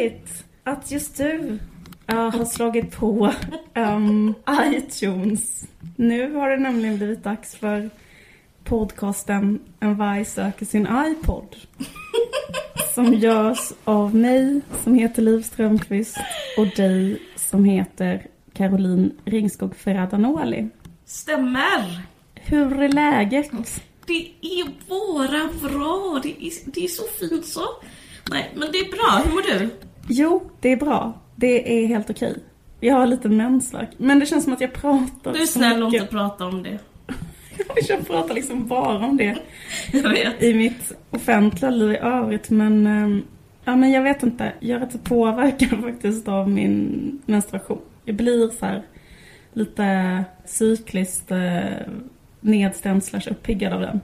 Trevligt att just du ja, har slagit på um, iTunes. Nu har det nämligen blivit dags för podcasten En varg söker sin iPod. Som görs av mig som heter Liv Strömqvist och dig som heter Caroline Ringskog Ferradanoli. Stämmer! Hur är läget? Det är bara bra. Det är, det är så fint så. Nej, men det är bra. Hur mår du? Jo, det är bra. Det är helt okej. Jag har lite mensvärk. Men det känns som att jag pratar Du är så snäll och mycket. inte prata om det. Jag pratar liksom bara om det Jag vet. i mitt offentliga liv i övrigt. Men, ehm, ja, men jag vet inte. Jag är rätt så påverkad faktiskt av min menstruation. Jag blir så här lite cykliskt eh, nedstämd slash uppiggad av den.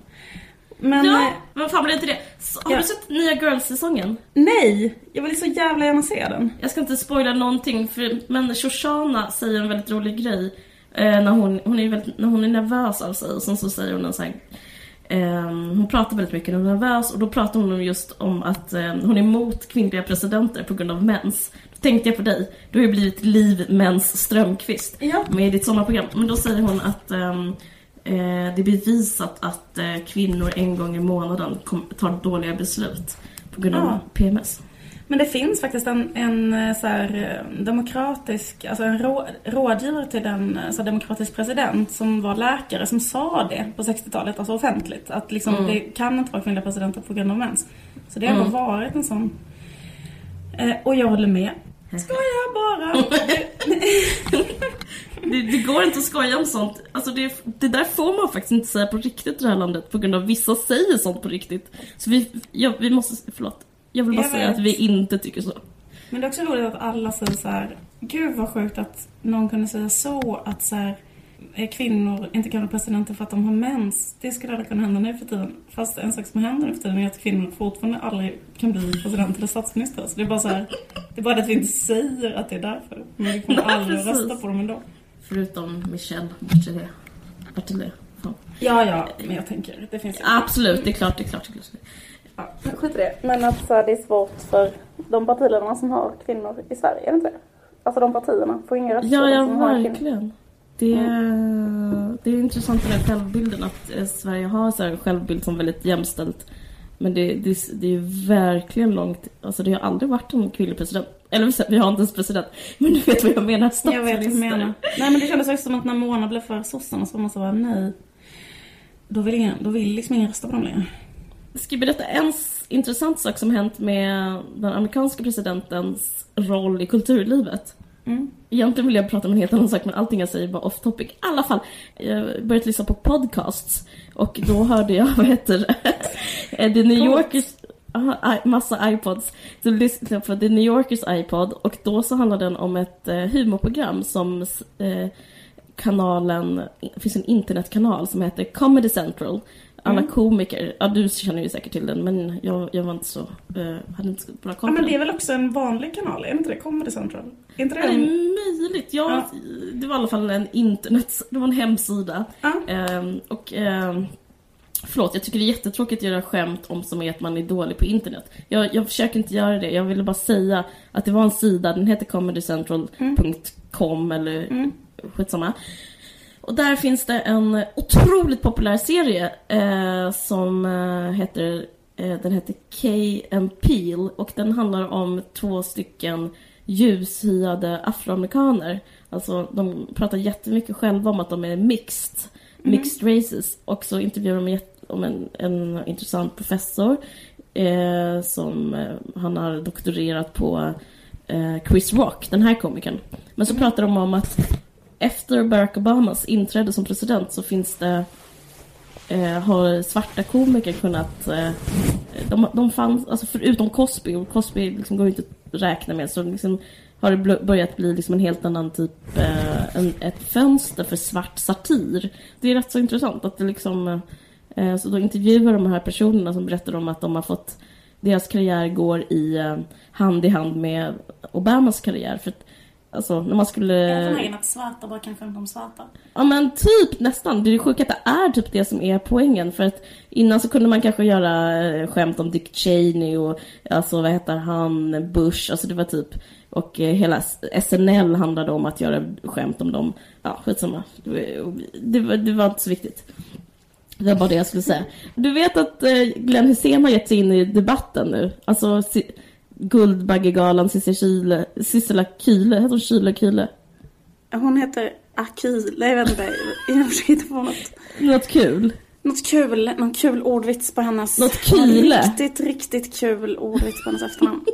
Men Ja, eh, vad fan blir inte det? Så, har Ja. du sett nya Girls-säsongen? nej, jag vill så jävla gärna se den. Jag ska inte spoila någonting, för, men Shoshana säger en väldigt rolig grej. Eh, när, hon, hon är väldigt, när hon är nervös alltså, och sen så säger hon en sån här, ehm, Hon pratar väldigt mycket när hon är nervös och då pratar hon just om att eh, hon är emot kvinnliga presidenter på grund av mens. Då tänkte jag på dig, du har ju blivit Liv Mens Strömqvist Ja. med ditt sommarprogram. Men då säger hon att ehm, eh, det är bevisat att eh, kvinnor en gång i månaden tar dåliga beslut på grund av Ja. PMS. Men det finns faktiskt en, en eh, så här, eh, demokratisk, alltså en rå, rådgivare till en eh, så här, demokratisk president som var läkare som sa det på 60-talet, alltså offentligt. Att liksom, Mm. det kan inte vara kvinnliga presidenter på grund av mens. Så det har Mm. varit en sån. Eh, och jag håller med. Skojar bara. Det, det går inte att skoja om sånt. Alltså det, det där får man faktiskt inte säga på riktigt i det här landet på grund av vissa säger sånt på riktigt. Så vi, ja, vi måste, förlåt. Jag vill bara Jag säga vet. att vi inte tycker så. Men det är också roligt att alla säger så här. Gud vad sjukt att någon kunde säga så att så här, eh, kvinnor inte kan bli presidenter för att de har mens. Det skulle aldrig kunna hända nu för tiden. Fast en sak som händer nu för tiden är att kvinnor fortfarande aldrig kan bli president eller statsminister. Så det är bara så här. Det är bara det att vi inte säger att det är därför. Men vi kommer Nej, aldrig att precis. rösta på dem ändå. Förutom Michelle. Bachelet. Fan. Ja, ja, men jag tänker, det finns Absolut, det är klart, det är klart. Det är klart. Ja, skit i det. Men att så här, det är svårt för de partiledarna som har kvinnor i Sverige, är det inte det? Alltså de partierna får inga röster Ja, ja, verkligen. Det är, det är intressant med den självbilden att eh, Sverige har så här en självbild som väldigt jämställt. Men det, det, det är verkligen långt, alltså det har aldrig varit en kvinnlig president. Eller vi har inte ens president, men du vet vad jag menar, Jag vet vad du statsminister. menar. Nej men det kändes också som att när Mona blev för sossarna så var man så bara nej. Då vill, ingen, då vill liksom ingen rösta på dem längre. Ska jag berätta en intressant sak som hänt med den amerikanska presidentens roll i kulturlivet? Mm. Egentligen vill jag prata om en helt annan sak men allting jag säger bara off topic. I alla fall, jag har börjat lyssna på podcasts och då hörde jag, vad heter det, The New Yorkers, aha, massa iPods. Så lyssnade på The New Yorkers iPod och då så handlar den om ett eh, humorprogram som eh, kanalen, det finns en internetkanal som heter Comedy Central. Alla komiker, ja du känner ju säkert till den men jag, jag var inte så, eh, hade inte så bra koll Ja men det är väl också en vanlig kanal, är inte det? Comedy Central? Är inte det Ja, det är möjligt. Jag, Ja. Det var i alla fall en internet, det var en hemsida. Ja. Ehm, och ehm, Förlåt, jag tycker det är jättetråkigt att göra skämt om som är att man är dålig på internet. Jag, jag försöker inte göra det, jag ville bara säga att det var en sida, den heter comedycentral.com eller Mm. skitsamma. Och där finns det en otroligt populär serie eh, som eh, heter eh, den heter Key and Peel och den handlar om två stycken ljushyade afroamerikaner. Alltså de pratar jättemycket själva om att de är mixed, mixed races och så intervjuar de jätte- om en, en intressant professor eh, som eh, han har doktorerat på eh, Chris Rock, den här komikern. Men så pratar de om att efter Barack Obamas inträde som president så finns det eh, har svarta komiker kunnat eh, de, de fanns, alltså förutom Cosby, och Cosby liksom går inte att räkna med. Så liksom har det börjat bli liksom en helt annan typ, eh, en, ett fönster för svart satir. Det är rätt så intressant att det liksom, eh, så då intervjuar de här personerna som berättar om att de har fått, deras karriär går i eh, hand i hand med Obamas karriär. För att, alltså när man skulle... Är förmögen att svarta bara kan skämta om svarta. Ja men typ nästan. Det är sjukt att det är typ det som är poängen. För att innan så kunde man kanske göra eh, skämt om Dick Cheney och alltså vad heter han, Bush. Alltså det var typ och eh, hela SNL handlade om att göra skämt om dem. Ja, skitsamma. Det det var, det var inte så viktigt. Det var bara det jag skulle säga. Du vet att eh, Glenn Hysén har gett sig in i debatten nu. Alltså si- Guldbaggegalan, Sissela Kyle, heter hon Kyle Kyle? Hon heter Akile, jag vet inte. Jag försöker hitta på något. Något kul. Något kul, någon kul ordvits på hennes... Något kyle. Riktigt, riktigt kul ordvits på hennes efternamn.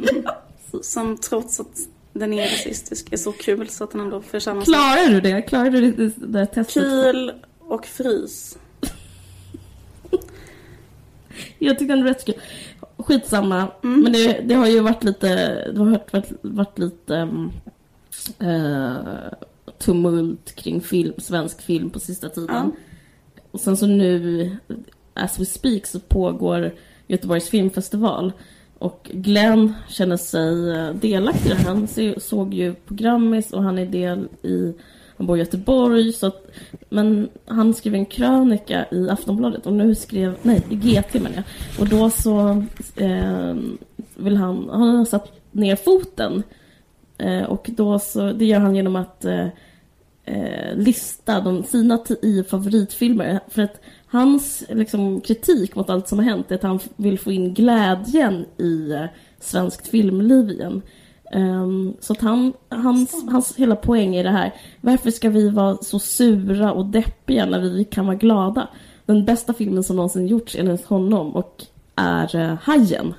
Som trots att den är rasistisk är så kul så att den ändå förtjänar. Klarar du det? Klarar du det, det testet? Kyl och frys. Jag tyckte den var rätt kul. Skitsamma. Men det, det har ju varit lite, det har varit, varit, varit lite um, eh, tumult kring film, svensk film på sista tiden. Och sen så nu, as we speak, så pågår Göteborgs filmfestival. Och Glenn känner sig eh, delaktig i det. Han såg ju på Grammis och han är del i, han bor i Göteborg. Så att, men han skrev en krönika i Aftonbladet och nu skrev, nej i GT menar jag. Och då så eh, vill han, han har satt ner foten. Eh, och då så, det gör han genom att eh, eh lista de, sina tio favoritfilmer. För att hans liksom, kritik mot allt som har hänt är att han vill få in glädjen i eh, svenskt filmliv igen. Ehm, så att han, hans, hans hela poäng är det här. Varför ska vi vara så sura och deppiga när vi kan vara glada? Den bästa filmen som någonsin gjorts enligt honom och är uh, Hajen.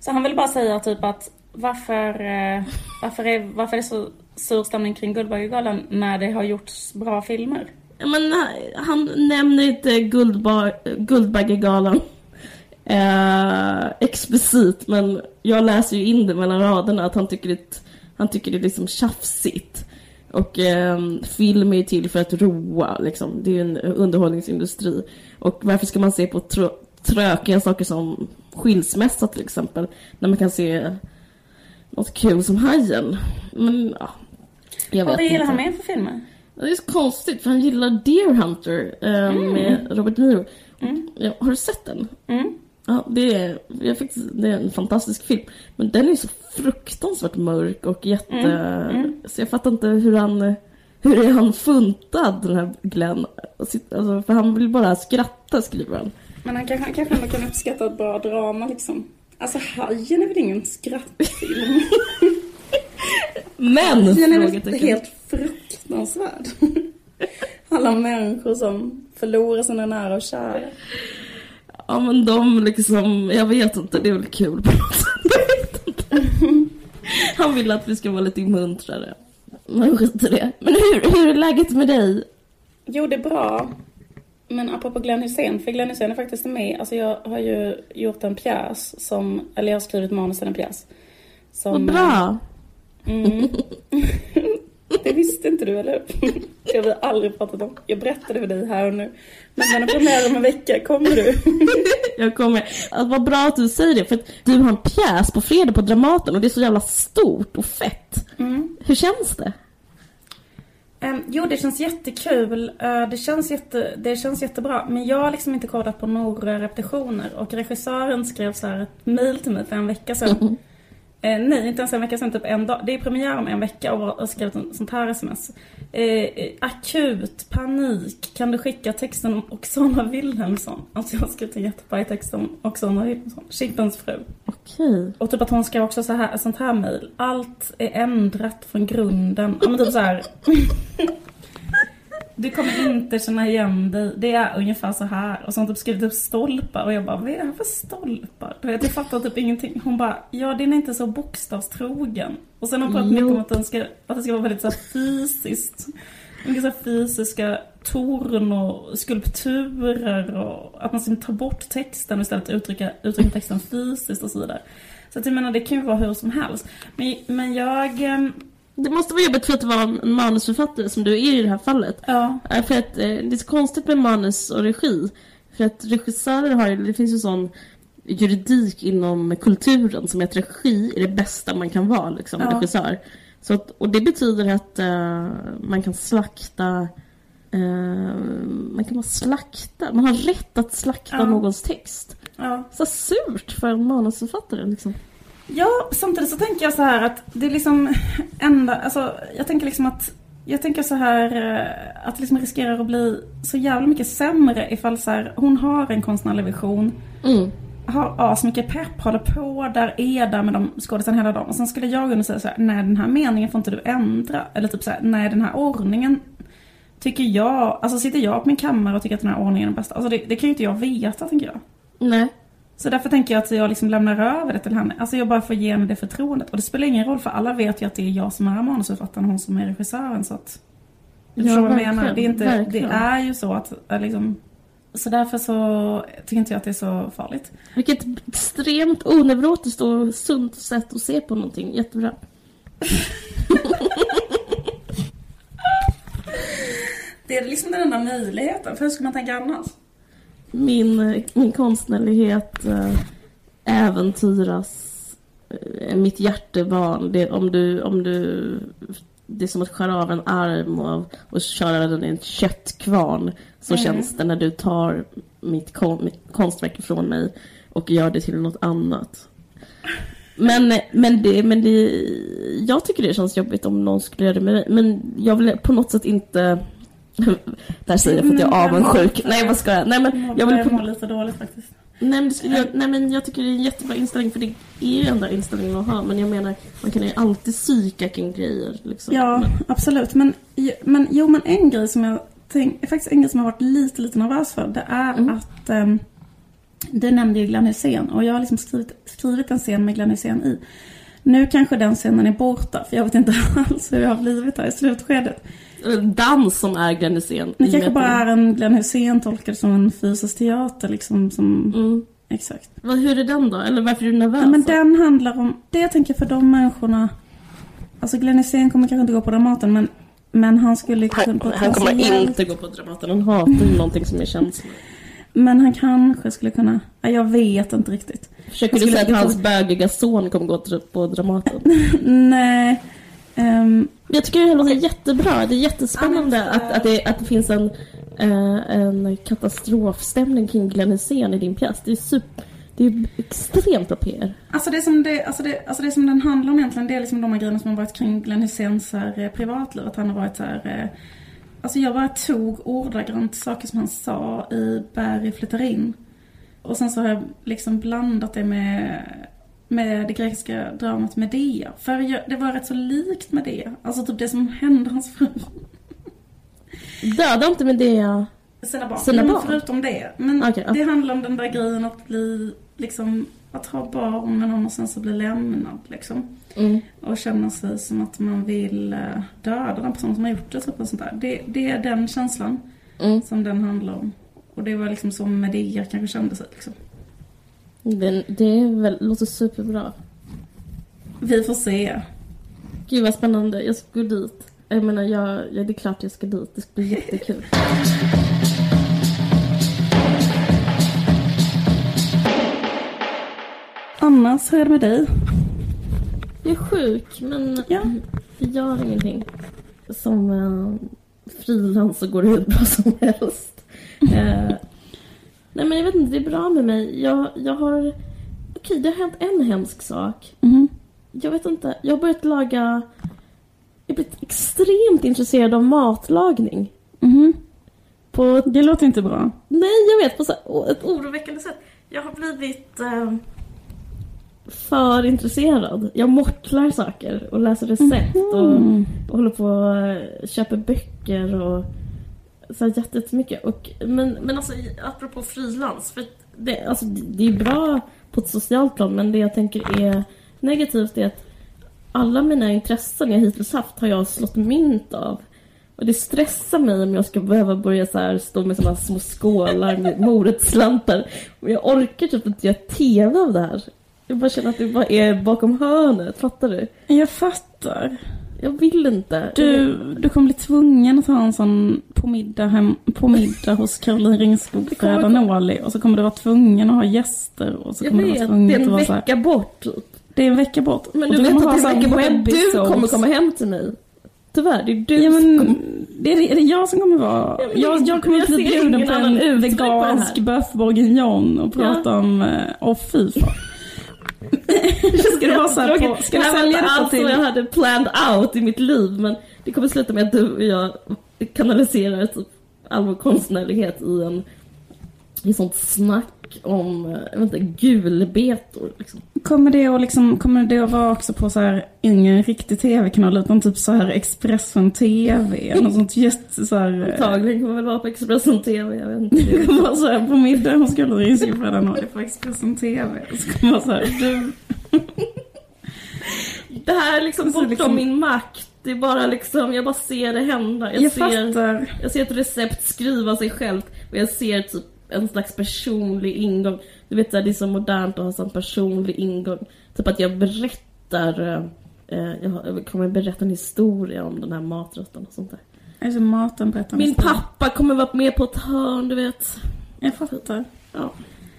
Så han vill bara säga typ att varför, eh, varför, är, varför är det så sur stämning kring Guldbaggegalan när det har gjorts bra filmer? Men han, han nämner inte Guldba, Guldbaggegalan eh, explicit, men jag läser ju in det mellan raderna att han tycker det, han tycker det är liksom tjafsigt. Och eh, film är ju till för att roa, liksom. Det är ju en underhållningsindustri. Och varför ska man se på trö, trökiga saker som skilsmässa till exempel, när man kan se något kul som Hajen? Men ja, jag vet vad gillar inte. han mer för filmer? Det är så konstigt för han gillar Deer Hunter eh, med Robert Niro. Ja, har du sett den? Mm. Ja, det är, jag fick, det är en fantastisk film. Men den är så fruktansvärt mörk och jätte... Så jag fattar inte hur han... Hur är han funtad, den här Glenn? Alltså, för han vill bara skratta, skriver han. Men han kanske, han kanske ändå kan uppskatta ett bra drama liksom. Alltså Hajen är väl ingen skrattfilm? Men! Hajen är väl helt fruktansvärd. Alla människor som förlorar sina nära och kära. Ja men de liksom, jag vet inte, det är väl kul på något sätt. Han vill att vi ska vara lite muntrare. Men skit i det. Men hur, hur är läget med dig? Jo, det är bra. Men apropå Glenn Hysén, för Glenn Hysén är faktiskt med. Alltså jag har ju gjort en pjäs som, eller jag har skrivit manus till en pjäs. Som, Vad bra. Mm. Det visste inte du, eller? Det har vi aldrig pratat om. Jag berättade för dig här och nu. Men den är premiär om en vecka. Kommer du? Jag kommer, alltså, vad bra att du säger det, för att du har en pjäs på fredag på Dramaten och det är så jävla stort och fett. Hur känns det? Um, jo, det känns jättekul. Uh, det, känns jätte, det känns jättebra. Men jag har liksom inte kollat på några repetitioner. Och regissören skrev så här ett mail till mig för en vecka sedan. Eh, nej, inte ens en vecka sedan, typ en dag. Det är premiär om en vecka och har skrivit en sånt här sms. Eh, eh, akut, panik, kan du skicka texten om Oksana Wilhelmsson? Alltså jag har skrivit en jättebra text om Oksana Wilhelmsson, Chippens fru. Okej. Och typ att hon skrev också så här, sånt här mejl. Allt är ändrat från grunden. Ja men typ så här. Du kommer inte känna igen dig. Det är ungefär så här. Och så har hon typ skrivit upp stolpar och jag bara, vad är det här för stolpar? Du vet, jag fattar typ ingenting. Hon bara, ja den är inte så bokstavstrogen. Och sen har hon pratat mycket om att, den ska, att det ska vara väldigt så här fysiskt. Mycket så här fysiska torn och skulpturer och att man ska ta bort texten och istället uttrycka, uttrycka texten fysiskt och så vidare. Så att jag menar, det kan ju vara hur som helst. Men, men jag... Det måste vara jobbigt för att vara en manusförfattare som du är i det här fallet. Ja, Ja, För att eh, det är så konstigt med manus och regi. För att regissörer har ju, det finns ju sån juridik inom kulturen som är att regi är det bästa man kan vara liksom, Ja. regissör. Så att, och det betyder att eh, man kan slakta eh, man kan bara slakta, man har rätt att slakta Ja. någons text. ja. Så surt för en manusförfattare liksom. Ja, samtidigt så tänker jag så här att det är liksom enda, alltså jag tänker liksom att jag tänker så här eh, att det liksom riskerar att bli så jävla mycket sämre ifall så här, hon har en konstnärlig vision, Mm. har asmycket pepp, håller på där, är där med de skådespelarna hela dagen. Och sen skulle jag kunna säga så här, nej den här meningen får inte du ändra. Eller typ så här, nej den här ordningen tycker jag, alltså sitter jag på min kammare och tycker att den här ordningen är bäst. Alltså det, det kan ju inte jag veta tänker jag. Nej. Så därför tänker jag att jag liksom lämnar över det till henne. Alltså jag bara får ge henne det förtroendet. Och det spelar ingen roll för alla vet ju att det är jag som är manusförfattaren och hon som är regissören. Så att... Du Ja, förstår vad jag menar? Det är, inte, det är ju så att äh, liksom... Så därför så tycker inte jag att det är så farligt. Vilket extremt onevrotiskt och sunt sätt att se på någonting. Jättebra. Det är liksom den enda möjligheten. För hur ska man tänka annars? Min, min konstnärlighet eh, äventyras. Eh, mitt hjärtebarn. Det, om du, om du, det är som att skära av en arm och, och köra den i en köttkvarn. Så Mm. känns det när du tar mitt, kon, mitt konstverk ifrån mig och gör det till något annat. Men, men, det, men det, jag tycker det känns jobbigt om någon skulle göra det med mig. Men jag vill på något sätt inte... Där säger jag för att jag är avundsjuk. Nej, vad ska jag? Nej, men jag vill Jag mår lite dåligt faktiskt. Nej men, det jag, nej men jag tycker det är en jättebra inställning för det är ju den där inställningen att ha. Men jag menar, man kan ju alltid psyka kring grejer. Liksom. Ja, Men, absolut. Men, men jo, men en grej som jag tänk, faktiskt en grej som jag har varit lite, lite nervös för. Det är Mm. att um, du nämnde ju Glenn Hysén och jag har liksom skrivit, skrivit en scen med Glenn Hysén i. Nu kanske den scenen är borta för jag vet inte alls hur jag har blivit här i slutskedet. Dans som är Glenn Hysén. Det kanske bara är en Glenn Hysén tolkad som en fysisk teater liksom som, Mm. exakt. Vad, hur är den då? Eller varför är du nervös? Ja, men den handlar om, det jag tänker för de människorna, alltså Glenn Hysén kommer kanske inte gå på Dramaten men, men han skulle han, kunna ett han kommer kommersiellt- inte gå på Dramaten. Han hatar ju någonting som är känslor. Men han kanske skulle kunna, ja, jag vet inte riktigt. Försöker du säga att hans bögiga son kommer gå på Dramaten? Nej. Ehm, Jag tycker det låter jättebra. Det är jättespännande men, att, att, det, att det finns en, eh, en katastrofstämning kring Glenn Hysén i din pjäs. Det är, super, det är extremt bra PR. alltså, det som det, alltså, det, alltså det som den handlar om egentligen, det är liksom de här grejerna som har varit kring Glenn Hyséns här, eh, privatliv. Att han har varit så här, eh, alltså jag bara tog ordagrant saker som han sa i Barry flyttar in. Och sen så har jag liksom blandat det med, med det grekiska dramat Medea. För jag, det var rätt så likt Medea. Alltså typ det som hände hans fru. Döda inte med det. Sina barn. Sina Men barn? Förutom det. Men Okej, ja. det handlar om den där grejen att bli, liksom, att ha barn med någon och sen så bli lämnad liksom. Mm. Och känna sig som att man vill eh, döda den personen som har gjort det. Typ och sånt där. Det, det är den känslan Mm. som den handlar om. Och det var liksom som Medea kanske kände sig liksom. Den, det är väl, låter superbra. Vi får se. Gud vad spännande. Jag ska gå dit. Jag menar, jag, ja, det är klart jag ska dit. Det ska bli jättekul. Annars, hur är det med dig? Jag är sjuk, men Ja. det gör ingenting. Som uh, frilans så går det hur bra som helst. Eh, nej men jag vet inte, det är bra med mig. Jag, jag har... Okej, det har hänt en hemsk sak. Mhm. Jag vet inte, jag har börjat laga... Jag har blivit extremt intresserad av matlagning. Mhm. På Det låter inte bra. Nej, jag vet. På så ett oroväckande sätt. Jag har blivit eh, för intresserad. Jag mortlar saker och läser recept och, Mm. och håller på och köper böcker och så jättemycket. Och, men, men alltså apropå frilans. För det, alltså, det det är bra på ett socialt plan men det jag tänker är negativt är att alla mina intressen jag hittills haft har jag slått mynt av. Och det stressar mig om jag ska behöva börja så här stå med såna små skålar med morotsslantar. Och jag orkar typ inte göra TV av det här. Jag bara känner att du bara är bakom hörnet, fattar du? Jag fattar. Jag vill inte. Du, du kommer bli tvungen att ha en sån på middag, hem, på middag hos Caroline Ringskog fredag Nåli och så kommer du vara tvungen att ha gäster och så jag kommer du vet, vara det är tvungen en så här, vecka bort typ. Det är en vecka bort. Men Och du vet att det är en vecka bort att du kommer komma hem till mig. Tyvärr, det är du Ja, som men kommer... det är, det är jag som kommer vara... Ja, men jag, jag kommer jag bli bjuden på en vegansk boeuf bourguignon och prata om... eh, Åh fy fan. Ska det vara så här på, Ska du det sälja alls till... vad jag hade planned out i mitt liv men det kommer sluta med att du och jag kanaliserar typ all vår konstnärlighet i en i sånt snack om, jag vet inte, gulbetor liksom. Kommer det att liksom, kommer det att vara också på så här, ingen riktig tv-kanal utan typ så här Expressen TV? Något sånt jätte så här... eh, Antagligen kommer väl vara på Expressen TV, jag vet inte. Det kommer vara så här på middag hos fredag Nåli på Expressen TV. Så kommer det vara så här, du... Det här är liksom bortom liksom- min makt. Det är bara liksom, jag bara ser det hända. Jag, Jag ser, fattar. jag ser ett recept skriva sig självt och jag ser typ en slags personlig ingång. Du vet, så här, det är så modernt att ha sån personlig ingång. Typ att jag berättar, eh, eh, jag kommer berätta en historia om den här maträtten och sånt där. Alltså maten berättar Min pappa kommer vara med på ett hörn, du vet. Jag fattar. Ja.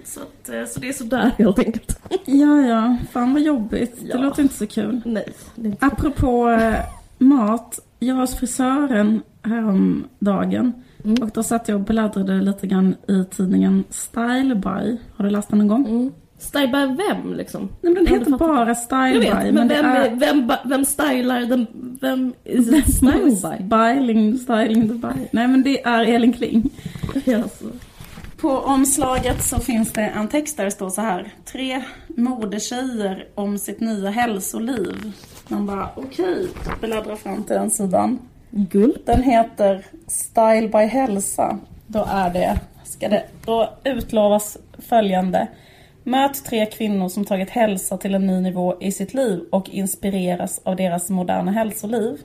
Så, att, eh, så det är sådär helt enkelt. Ja, ja. Fan vad jobbigt. Det Ja. låter inte så kul. Nej, det Apropå eh, mat. Jag var hos frisören häromdagen. Mm. Och då satt jag och bläddrade lite grann i tidningen Style By. Har du läst den någon gång? Mm. Style by vem liksom? Nej, men den heter bara Style Jag vet, By. men det vem, är- vem, vem stylar den? Vem is it style by? Styling, styling the by. Nej men det är Elin Kling. Alltså. På omslaget så finns det en text där det står så här. Tre modetjejer om sitt nya hälsoliv. Man bara okej, bläddrar fram till den sidan. Guld. Den heter Style by hälsa. Då är det, ska det, då utlovas följande. Möt tre kvinnor som tagit hälsa till en ny nivå i sitt liv och inspireras av deras moderna hälsoliv.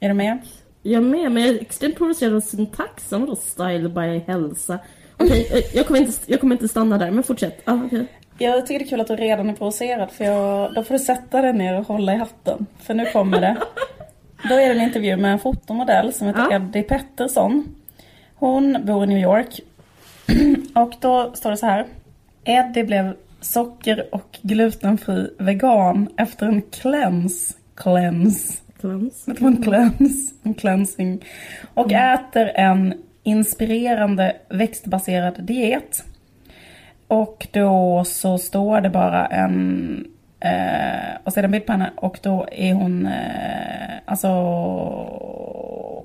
Är du med? Jag med, men jag är extremt provocerad av syntaxen. Vadå style by hälsa? Okej, eh, jag, kommer inte, jag kommer inte stanna där, men fortsätt. Ah, okej. Jag tycker det är kul att du redan är provocerad för jag, då får du sätta dig ner och hålla i hatten. För nu kommer det. Då är det en intervju med en fotomodell som heter Ja. Eddie Pettersson. Hon bor i New York. Och då står det så här. Eddie blev socker och glutenfri vegan efter en cleanse. Cleanse. Det var en cleanse, en cleansing. Och äter en inspirerande växtbaserad diet. Och då så står det bara en, eh, och en bild på henne och då är hon eh, alltså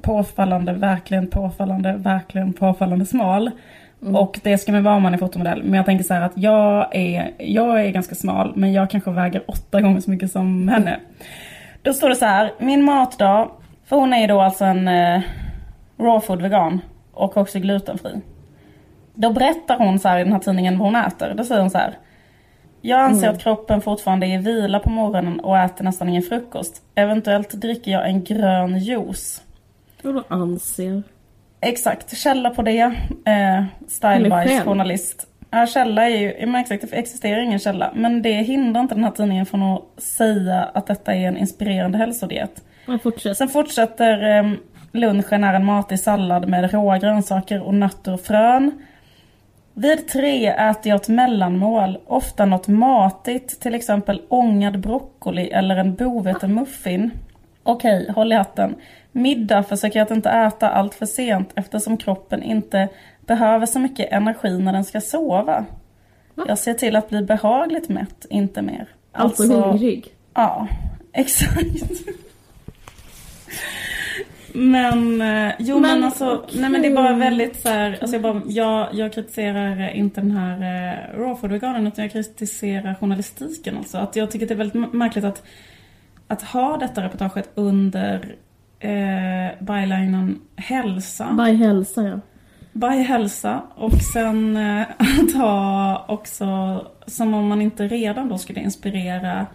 påfallande, verkligen påfallande, verkligen påfallande smal. Och det ska man vara om man är fotomodell. Men jag tänker så här att jag är, jag är ganska smal men jag kanske väger åtta gånger så mycket som henne. Då står det så här, min matdag, för hon är ju då alltså en eh, raw food vegan och också glutenfri. Då berättar hon så här i den här tidningen vad hon äter. Då säger hon så här. Jag anser att kroppen fortfarande är i vila på morgonen och äter nästan ingen frukost. Eventuellt dricker jag en grön juice. Vadå anser? Exakt, källa på det. Eh, Style Eller by själv. journalist. Ja, källa är ju, men exakt, det existerar ingen källa. Men det hindrar inte den här tidningen från att säga att detta är en inspirerande hälsodiet. Fortsätt. Sen fortsätter eh, lunchen är en matig sallad med råa grönsaker och nötter och frön. Vid tre äter jag ett mellanmål, ofta något matigt, till exempel ångad broccoli eller en bovetemuffin. Okej, håll i hatten. Middag försöker jag att inte äta allt för sent eftersom kroppen inte behöver så mycket energi när den ska sova. Jag ser till att bli behagligt mätt, inte mer. Alltså hungrig. Ja, exakt. Men, eh, jo men, Men, alltså, okej. nej men det är bara väldigt så här, alltså jag, bara, jag, jag kritiserar inte den här eh, raw food veganen utan jag kritiserar journalistiken alltså. Att jag tycker att det är väldigt märkligt att, att ha detta reportaget under eh, bylinen hälsa. By hälsa ja. By hälsa och sen eh, att ha också, som om man inte redan då skulle inspirera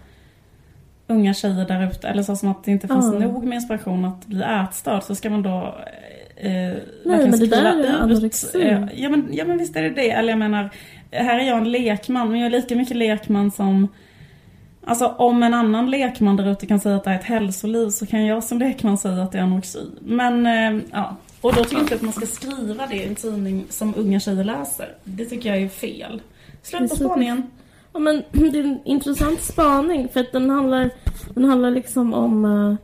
unga tjejer där ute, eller så som att det inte finns Ja. nog med inspiration att bli ätstörd, så ska man då eh, men det där är anorexi. eh, ja, men, ja men visst är det det, eller jag menar här är jag en lekman, men jag är lika mycket lekman som Alltså om en annan lekman där ute kan säga att det är ett hälsoliv så kan jag som lekman säga att det är anorexi. Men eh, ja, och då tycker jag inte att man ska skriva det i en tidning som unga tjejer läser. Det tycker jag är fel. Slut på spaningen. Ja, men det är en intressant spaning för att den handlar, den handlar liksom om... eh,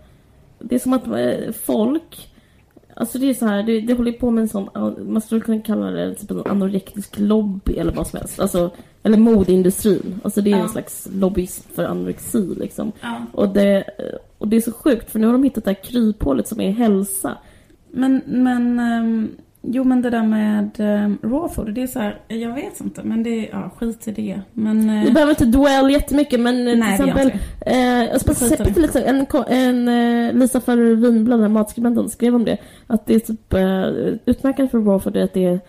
Det är som att eh, folk... Alltså det är så här, det, det håller på med en sån, man skulle kunna kalla det typ en anorektisk lobby eller vad som helst. Alltså, eller modeindustrin. Alltså det är Ja. en slags lobbyism för anorexi liksom. Ja. Och det, och det är så sjukt för nu har de hittat det här kryphålet som är hälsa. Men, men, ehm, jo men det där med um, raw food, det är så här, jag vet inte, men det är, ja skit i det. Men, eh, Vi behöver inte dwell jättemycket men Nej, till det exempel eh, jag ska det. till exempel en, ko- en eh, Lisa Ferrer Winblad, den matskribenten, skrev om det. Att det är typ eh, utmärkande för raw food är att det är,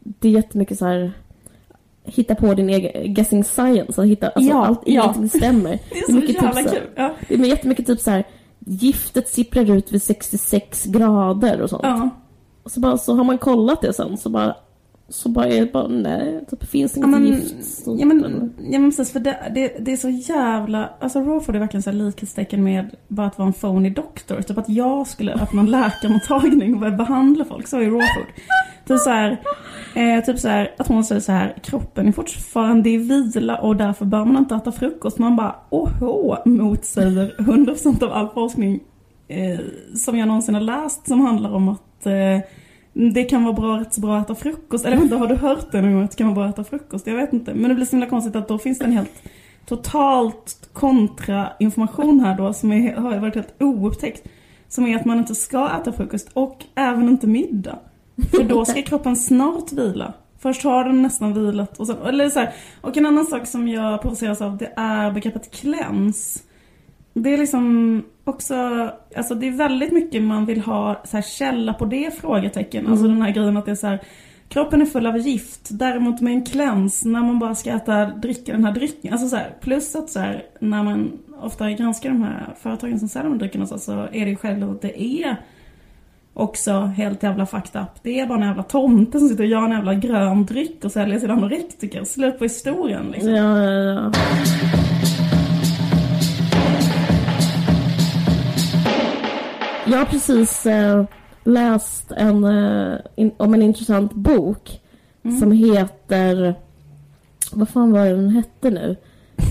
det är jättemycket så här hitta på din egen guessing science, att hitta, alltså Ja, allt, ja. ingenting stämmer. det är så jävla så här- kul. Ja. Det är jättemycket typ så här giftet sipprar ut vid 66 grader och sånt. Ja. Så, bara, så har man kollat det sen så bara så bara är det bara, nej, typ, finns det Ja inget men, gift. Ja, men, ja men precis för det, det, det är så jävla, alltså raw food är verkligen så här likhetstecken med bara att vara en phony doktor. Typ att jag skulle öppna en läkarmottagning och börja behandla folk, så är raw food. Typ så här, eh, typ så här, att hon säger så här, kroppen är fortfarande i vila och därför bör man inte äta frukost. Man bara, åhå, motsäger 100% av all forskning eh, som jag någonsin har läst som handlar om att eh, det kan vara bra, rätt så bra att äta frukost. Eller har du hört det någon gång att det kan vara bra att äta frukost? Jag vet inte. Men det blir så himla konstigt att då finns det en helt totalt kontrainformation här då som är, har varit helt oupptäckt. Som är att man inte ska äta frukost och även inte middag. För då ska kroppen snart vila. Först har den nästan vilat och sen, eller så här. Och en annan sak som jag provoceras av det är begreppet cleanse. Det är liksom också, alltså det är väldigt mycket man vill ha så här källa på det frågetecken. Alltså den här grejen att det är så här, kroppen är full av gift. Däremot med en cleanse när man bara ska äta, dricka den här drycken. Alltså så här, plus att så här, när man ofta granskar de här företagen som säljer de här dryckerna så, så är det ju självklart att det är också helt jävla fucked up. Det är bara en jävla tomte som sitter och gör en jävla grön dryck och säljer till anorektiker. Slut på historien liksom. Ja, ja, ja. Jag har precis eh, läst en, eh, in, om en intressant bok som heter... Vad fan var det den hette nu?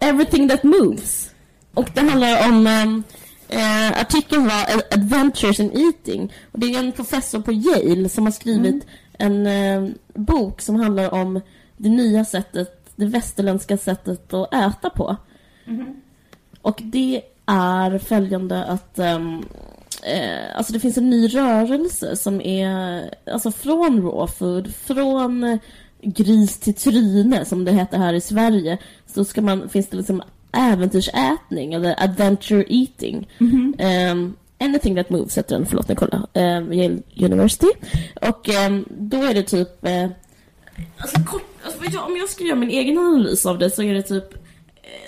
Everything that moves. Och det handlar om... ehm, Eh, artikeln var Ad- Adventures in Eating. Och det är en professor på Yale som har skrivit en eh, bok som handlar om det nya sättet, det västerländska sättet att äta på. Och det är följande att ehm, eh, alltså det finns en ny rörelse som är alltså från raw food, från gris till tryne som det heter här i Sverige. Så ska man, finns det liksom äventyrsätning eller adventure eating. Ehm, anything that moves heter den, förlåt nu kolla. Um, Yale University. Och ehm, då är det typ eh, Alltså, kort, alltså jag, om jag ska göra min egen analys av det så är det typ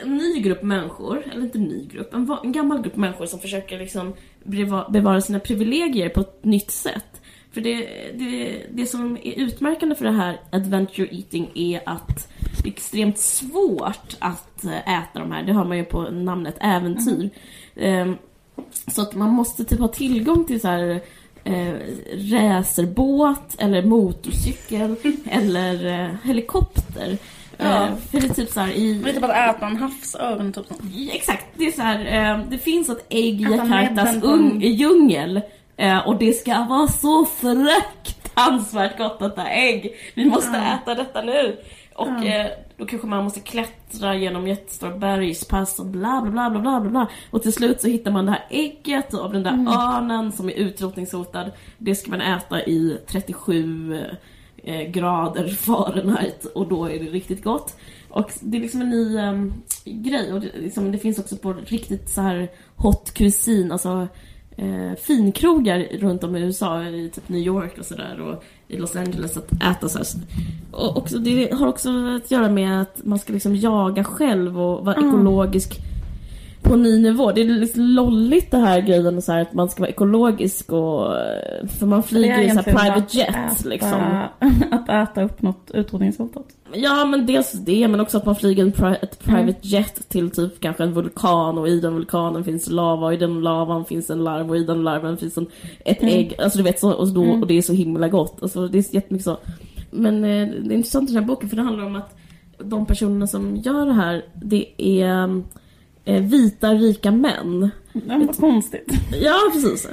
en ny grupp människor, eller inte en ny grupp, en, en gammal grupp människor som försöker liksom beva- bevara sina privilegier på ett nytt sätt. För det, det, det som är utmärkande för det här adventure eating är att det är extremt svårt att eh, äta de här, det hör man ju på namnet äventyr. Ehm, så att man måste typ ha tillgång till så här eh, racerbåt eller motorcykel eller eh, helikopter. Ja. Eh, för det är typ så här i... Är typ att äta en havsörn typ. Exakt, det är så här, eh, det finns ett ägg i Jakartas djungel eh, och det ska vara så fruktansvärt gott detta ägg. Vi måste äta detta nu. Och eh, då kanske man måste klättra genom jättestora bergspass och bla bla bla bla bla bla. Och till slut så hittar man det här ägget av den där Mm. örnen som är utrotningshotad. Det ska man äta i 37 eh, grader Fahrenheit och då är det riktigt gott. Och det är liksom en ny ehm, grej och det, liksom, det finns också på riktigt så här hot cuisine, alltså eh, finkrogar runt om i USA, i typ New York och sådär och i Los Angeles att äta så här. Och också, det har också att göra med att man ska liksom jaga själv och vara ekologisk på ny nivå. Det är lite lolligt det här grejen så här, att man ska vara ekologisk och... För man flyger i så här private jet äta, liksom. Att äta upp något utrotningshotat. Ja men dels det, men också att man flyger en ett private Mm. jet till typ kanske en vulkan och i den vulkanen finns lava och i den lavan finns en larv och i den larven finns en, ett Mm. ägg. Alltså du vet, så, och, då, och det är så himla gott. Alltså det är jättemycket så. Men eh, det är intressant i den här boken för det handlar om att de personerna som gör det här, det är vita rika män. Ja, vad konstigt. Ja precis.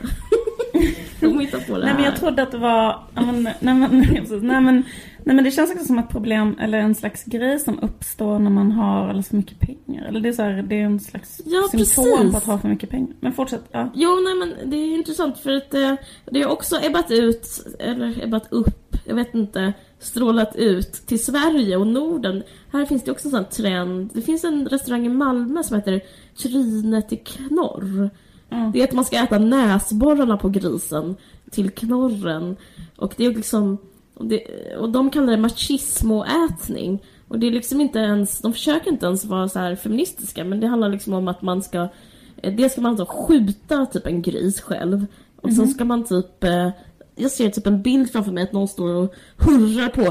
De hittar på det Nej men jag här. trodde att det var, ja, men, nej, men, nej, nej, men, nej men det känns också som ett problem eller en slags grej som uppstår när man har alldeles för mycket pengar. Eller det är så här, det är en slags Ja, symptom precis. på att ha för mycket pengar. Men fortsätt, ja. Jo, nej men det är intressant för att eh, det har också ebbat ut, eller ebbat upp, jag vet inte, strålat ut till Sverige och Norden. Här finns det också en sån här trend. Det finns en restaurang i Malmö som heter Trynet i knorr. Ja. Det är att man ska äta näsborrarna på grisen till knorren. Och det är liksom, och, det, och de kallar det machismoätning. Och det är liksom inte ens, de försöker inte ens vara så här feministiska men det handlar liksom om att man ska eh, Dels ska man alltså skjuta typ en gris själv och sen ska man typ eh, jag ser typ en bild framför mig att någon står och hurrar på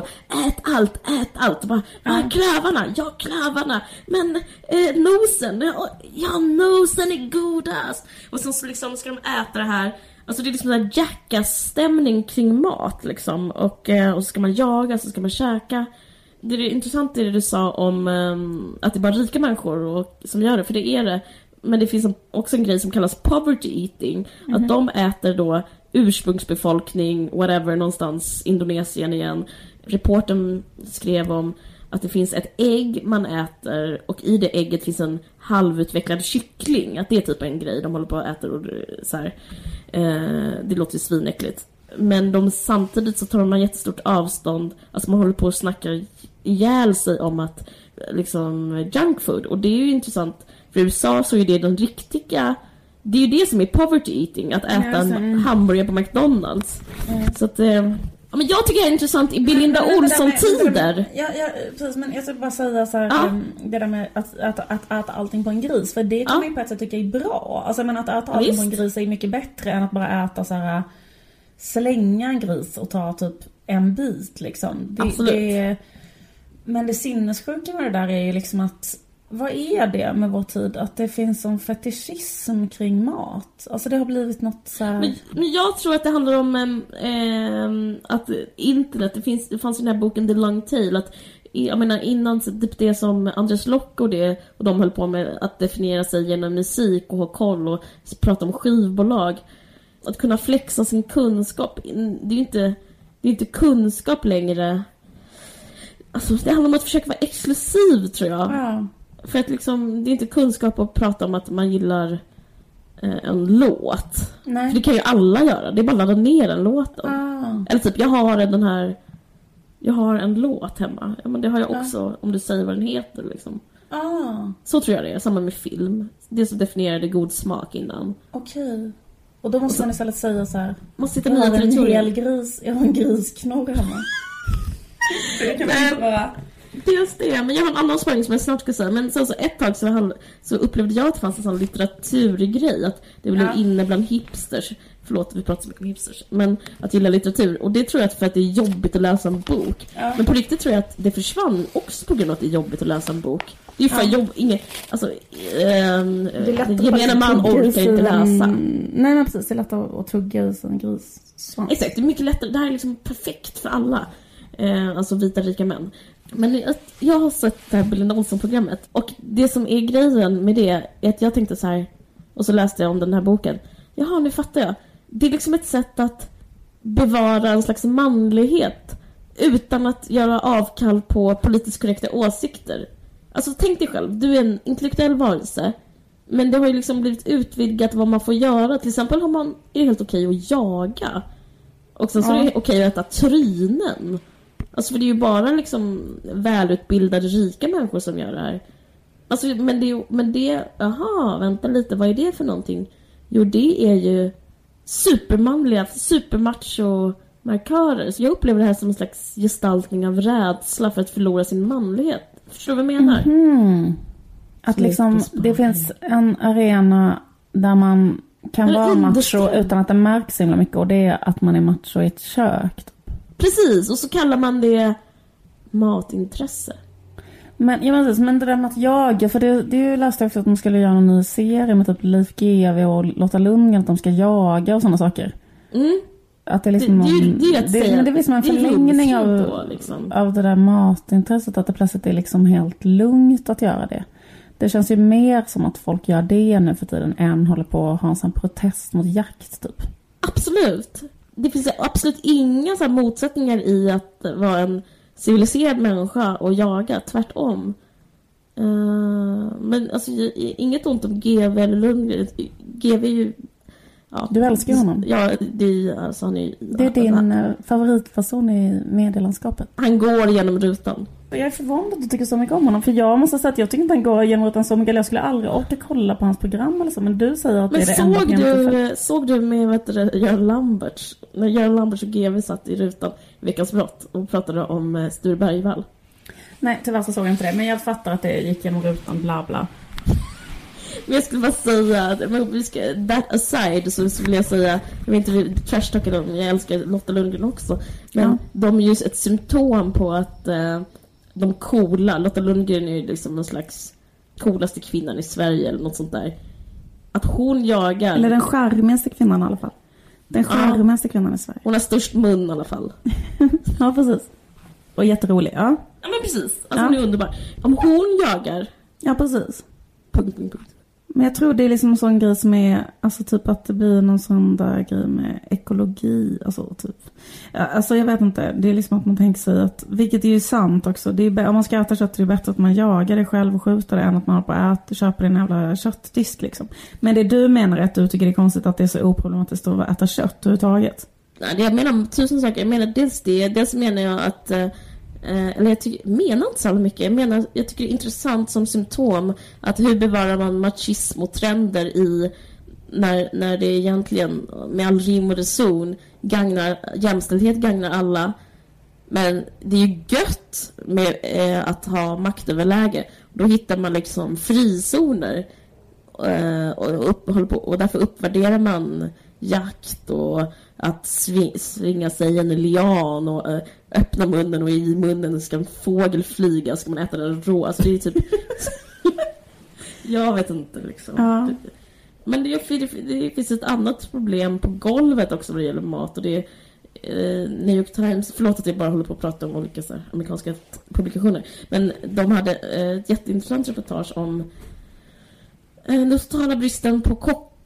Ät allt, ät allt! Och bara, ah, klövarna, ja klövarna! Men eh, nosen, ja, ja nosen är godast! Och sen så liksom ska de äta det här Alltså det är liksom en jackass-stämning kring mat liksom och, eh, och så ska man jaga, så ska man käka det är intressant det du sa om ehm, att det är bara rika människor och, som gör det, för det är det. Men det finns också en grej som kallas poverty eating. Att de äter då ursprungsbefolkning, whatever, någonstans, Indonesien igen. Reporten skrev om att det finns ett ägg man äter och i det ägget finns en halvutvecklad kyckling. Att det är typ en grej de håller på att äta och så här. Eh, det låter ju svinäckligt. Men de, samtidigt så tar man jättestort avstånd, alltså man håller på och snackar ihjäl sig om att liksom junk food. Och det är ju intressant, för i USA så är det den riktiga det är ju det som är poverty eating, att äta en hamburgare på McDonalds. Så att, eh, ja, men jag tycker det är intressant i Belinda Olsson-tider. Ja, ja, precis. Men jag ska bara säga så här, Ja. ehm, det där med att, att, att äta allting på en gris. För det kan Ja. man ju på ett sätt tycka är bra. Alltså men att äta Ja, allting på en visst. gris är mycket bättre än att bara äta så här slänga en gris och ta typ en bit liksom. Det, Absolut. Det, men det sinnessjuka med det där är ju liksom att vad är det med vår tid? Att det finns en fetischism kring mat. Alltså det har blivit något så här... Men, men jag tror att det handlar om ehm, att internet, det, finns, det fanns i den här boken The Long Tail, att jag menar innan typ det som Andres Lock och det och de höll på med att definiera sig genom musik och ha koll och prata om skivbolag. Att kunna flexa sin kunskap, det är ju inte, det är inte kunskap längre. Alltså det handlar om att försöka vara exklusiv tror jag. Ja. För att liksom, det är inte kunskap att prata om att man gillar eh, en låt. För Nej. det kan ju alla göra, det är bara att ladda ner den låten. Ah. Eller typ, jag har den här... Jag har en låt hemma. Ja men det har jag också, om du säger vad den heter liksom. Ah. Så tror jag det är, samma med film. Det som definierade god smak innan. Okej. Och då måste man istället säga så här. Måste hitta Jag har en hel gris, jag har en grisknorr hemma. det kan Nej. inte vara... Dels det, men jag har en annan spaning som jag snart ska säga. Men sen så ett tag så, handl- så upplevde jag att det fanns en sån litteraturgrej. Att det blev Ja. inne bland hipsters. Förlåt, vi pratar så mycket om hipsters. Men att gilla litteratur. Och det tror jag att för att det är jobbigt att läsa en bok. Ja. Men på riktigt tror jag att det försvann också på grund av att det är jobbigt att läsa en bok. Det är ju för jobb, ingen, alltså, ehm, gemene man orkar inte läsa. Nej men precis, det är lätt att, att tugga i sig en grissvans. Exakt, det är mycket lättare. Det här är liksom perfekt för alla. Eh, alltså vita rika män. Men jag har sett det här Belinda Olsson-programmet och det som är grejen med det är att jag tänkte så här och så läste jag om den här boken. Jaha, nu fattar jag. Det är liksom ett sätt att bevara en slags manlighet utan att göra avkall på politiskt korrekta åsikter. Alltså tänk dig själv, du är en intellektuell varelse men det har ju liksom blivit utvidgat vad man får göra. Till exempel har man, är det helt okej att jaga. Och sen så är det okej att äta trynen. Alltså för det är ju bara liksom välutbildade rika människor som gör det här. Alltså men det, men det, aha, vänta lite, vad är det för någonting? Jo det är ju supermanliga, supermacho-markörer. Så jag upplever det här som en slags gestaltning av rädsla för att förlora sin manlighet. Förstår du vad jag menar? Hmm. Att Slut liksom, det finns en arena där man kan Eller vara macho utan att det märks så himla mycket och det är att man är macho i ett kök. Precis, och så kallar man det matintresse. Men, ja, men, precis, men det där med att jaga, för det, det läste jag också att de skulle göra en ny serie med typ Leif GW och Lotta Lundgren, att de ska jaga och sådana saker. Mm. Att det är Det, liksom det, är någon- det är det, säga men det blir som en det är förlängning av, då, liksom. av det där matintresset, att det plötsligt är liksom helt lugnt att göra det. Det känns ju mer som att folk gör det nu för tiden än håller på att ha en sån protest mot jakt typ. Absolut. Det finns absolut inga så motsättningar i att vara en civiliserad människa och jaga, tvärtom. Eh, men alltså, inget ont om GV eller Lundgren. GV är ju... Ja, Du älskar honom. Ja, det alltså, han är Det är din eh, favoritperson i medielandskapet. Han går genom rutan. Jag är förvånad att du tycker så mycket om honom. För jag måste säga att jag tycker inte han går genom rutan så mycket. Jag skulle aldrig orka kolla på hans program eller så. Men du säger att Men det är det enda såg programmet du såg du med vet du, Göran Lamberts, när Göran Lamberts och GV satt i rutan i Veckans brott och pratade om eh, Sture Bergvall? Nej, tyvärr så såg jag inte det. Men jag fattar att det gick genom rutan, bla bla. Men jag skulle bara säga, att- vi ska, that aside så skulle jag säga, jag vill inte trashtalka dem, jag älskar Lotta Lundgren också. Men Ja. de är ju ett symptom på att eh, de coola, Lotta Lundgren är ju liksom någon slags coolaste kvinnan i Sverige eller något sånt där. Att hon jagar, Eller den charmigaste kvinnan i alla fall. Den Ja. charmigaste kvinnan i Sverige. hon har störst mun i alla fall. Ja, precis. Och jätterolig. Ja, Ja men precis, alltså Ja. hon är underbar. Om hon jagar, ja precis. punkt, punkt, punkt. Men jag tror det är liksom en sån grej som är, alltså typ att det blir någon sån där grej med ekologi, alltså typ. Alltså jag vet inte, det är liksom att man tänker sig att, vilket är ju sant också, det är, om man ska äta kött är det bättre att man jagar det själv och skjuter det än att man håller på att äta, köper en jävla köttdisk liksom. Men det du menar är att du tycker det är konstigt att det är så oproblematiskt att äta kött överhuvudtaget? Jag menar tusen saker. Jag menar dels det, dels menar jag att eh, Eh, eller jag tycker, menar inte så mycket. Jag menar, jag tycker det är intressant som symptom att hur bevarar man machism och trender i när, när det egentligen med all rim och reson gagnar, jämställdhet gagnar alla. Men det är ju gött med eh, att ha maktöverläge. Då hittar man liksom frizoner. Eh, och, upp, på, och därför uppvärderar man jakt och att svi, svinga sig i en lian och eh, öppna munnen och i munnen ska en fågel flyga ska man äta den rå. Alltså det är typ... jag vet inte liksom. Ja. Men det, det, det finns ett annat problem på golvet också vad det gäller mat och det är eh, New York Times, förlåt att jag bara håller på att prata om olika här, amerikanska publikationer. Men de hade eh, ett jätteintressant reportage om eh, den totala bristen på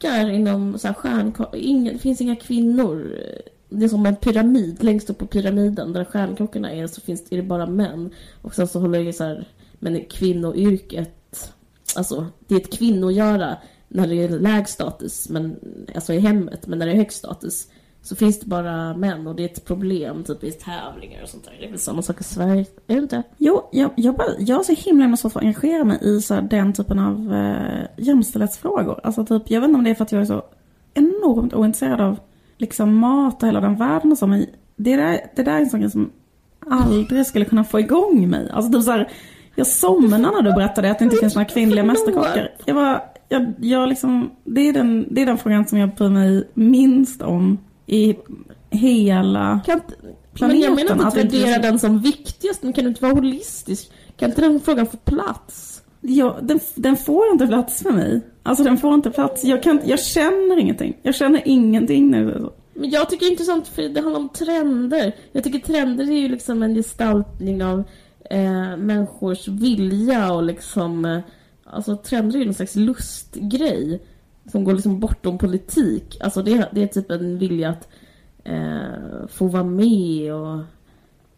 kockar inom så här, stjärnko- inga, Det finns inga kvinnor. Det är som en pyramid, längst upp på pyramiden där stjärnkockarna är så finns, är det bara män. Och sen så håller det så här, men kvinnoyrket, alltså det är ett kvinnogöra när det är lägst status, men, alltså i hemmet, men när det är högst status så finns det bara män och det är ett problem typ i tävlingar och sånt där. Det är väl samma sak i Sverige, är det inte? Jo, jag, jag, bara, jag har så himla himla svårt att engagera mig i så här, den typen av eh, jämställdhetsfrågor. Alltså typ, jag vet inte om det är för att jag är så enormt ointresserad av liksom mat och hela den världen och så, men det där, det där är en sån grej som aldrig skulle kunna få igång mig. Alltså typ så här, jag somnade när du berättade att det inte finns några kvinnliga mästerkockar. Jag var, jag, jag liksom, det är, den, det är den frågan som jag bryr mig minst om i hela Kan inte, men planeten. jag menar inte att att det inte värdera finns- den som viktigast, men kan du inte vara holistisk? Kan inte den frågan få plats? Ja, den, den får inte plats för mig. Alltså den får inte plats. Jag, kan, jag känner ingenting. Jag känner ingenting så. Men jag tycker det är intressant för det handlar om trender. Jag tycker trender är ju liksom en gestaltning av eh, människors vilja och liksom... Eh, alltså trender är ju en slags lustgrej. Som går liksom bortom politik. Alltså det, det är typ en vilja att eh, få vara med och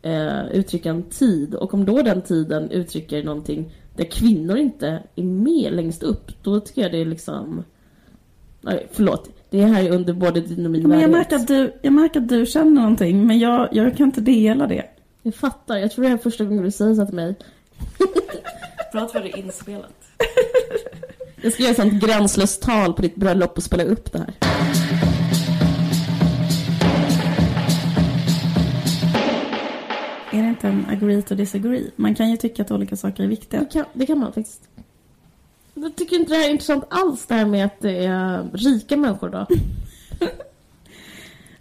eh, uttrycka en tid. Och om då den tiden uttrycker någonting där kvinnor inte är med längst upp, då tycker jag det är liksom... Nej, förlåt. Det här är under både din och min Men jag märker, att du, jag märker att du känner någonting, men jag, jag kan inte dela det. Jag fattar. Jag tror det här är första gången du säger så till mig. Bra för det är inspelat. Jag ska göra ett sånt gränslöst tal på ditt bröllop och spela upp det här. Är det inte en agree to disagree? Man kan ju tycka att olika saker är viktiga. Det kan, det kan man faktiskt. Jag tycker inte det här är intressant alls, det här med att det är rika människor då.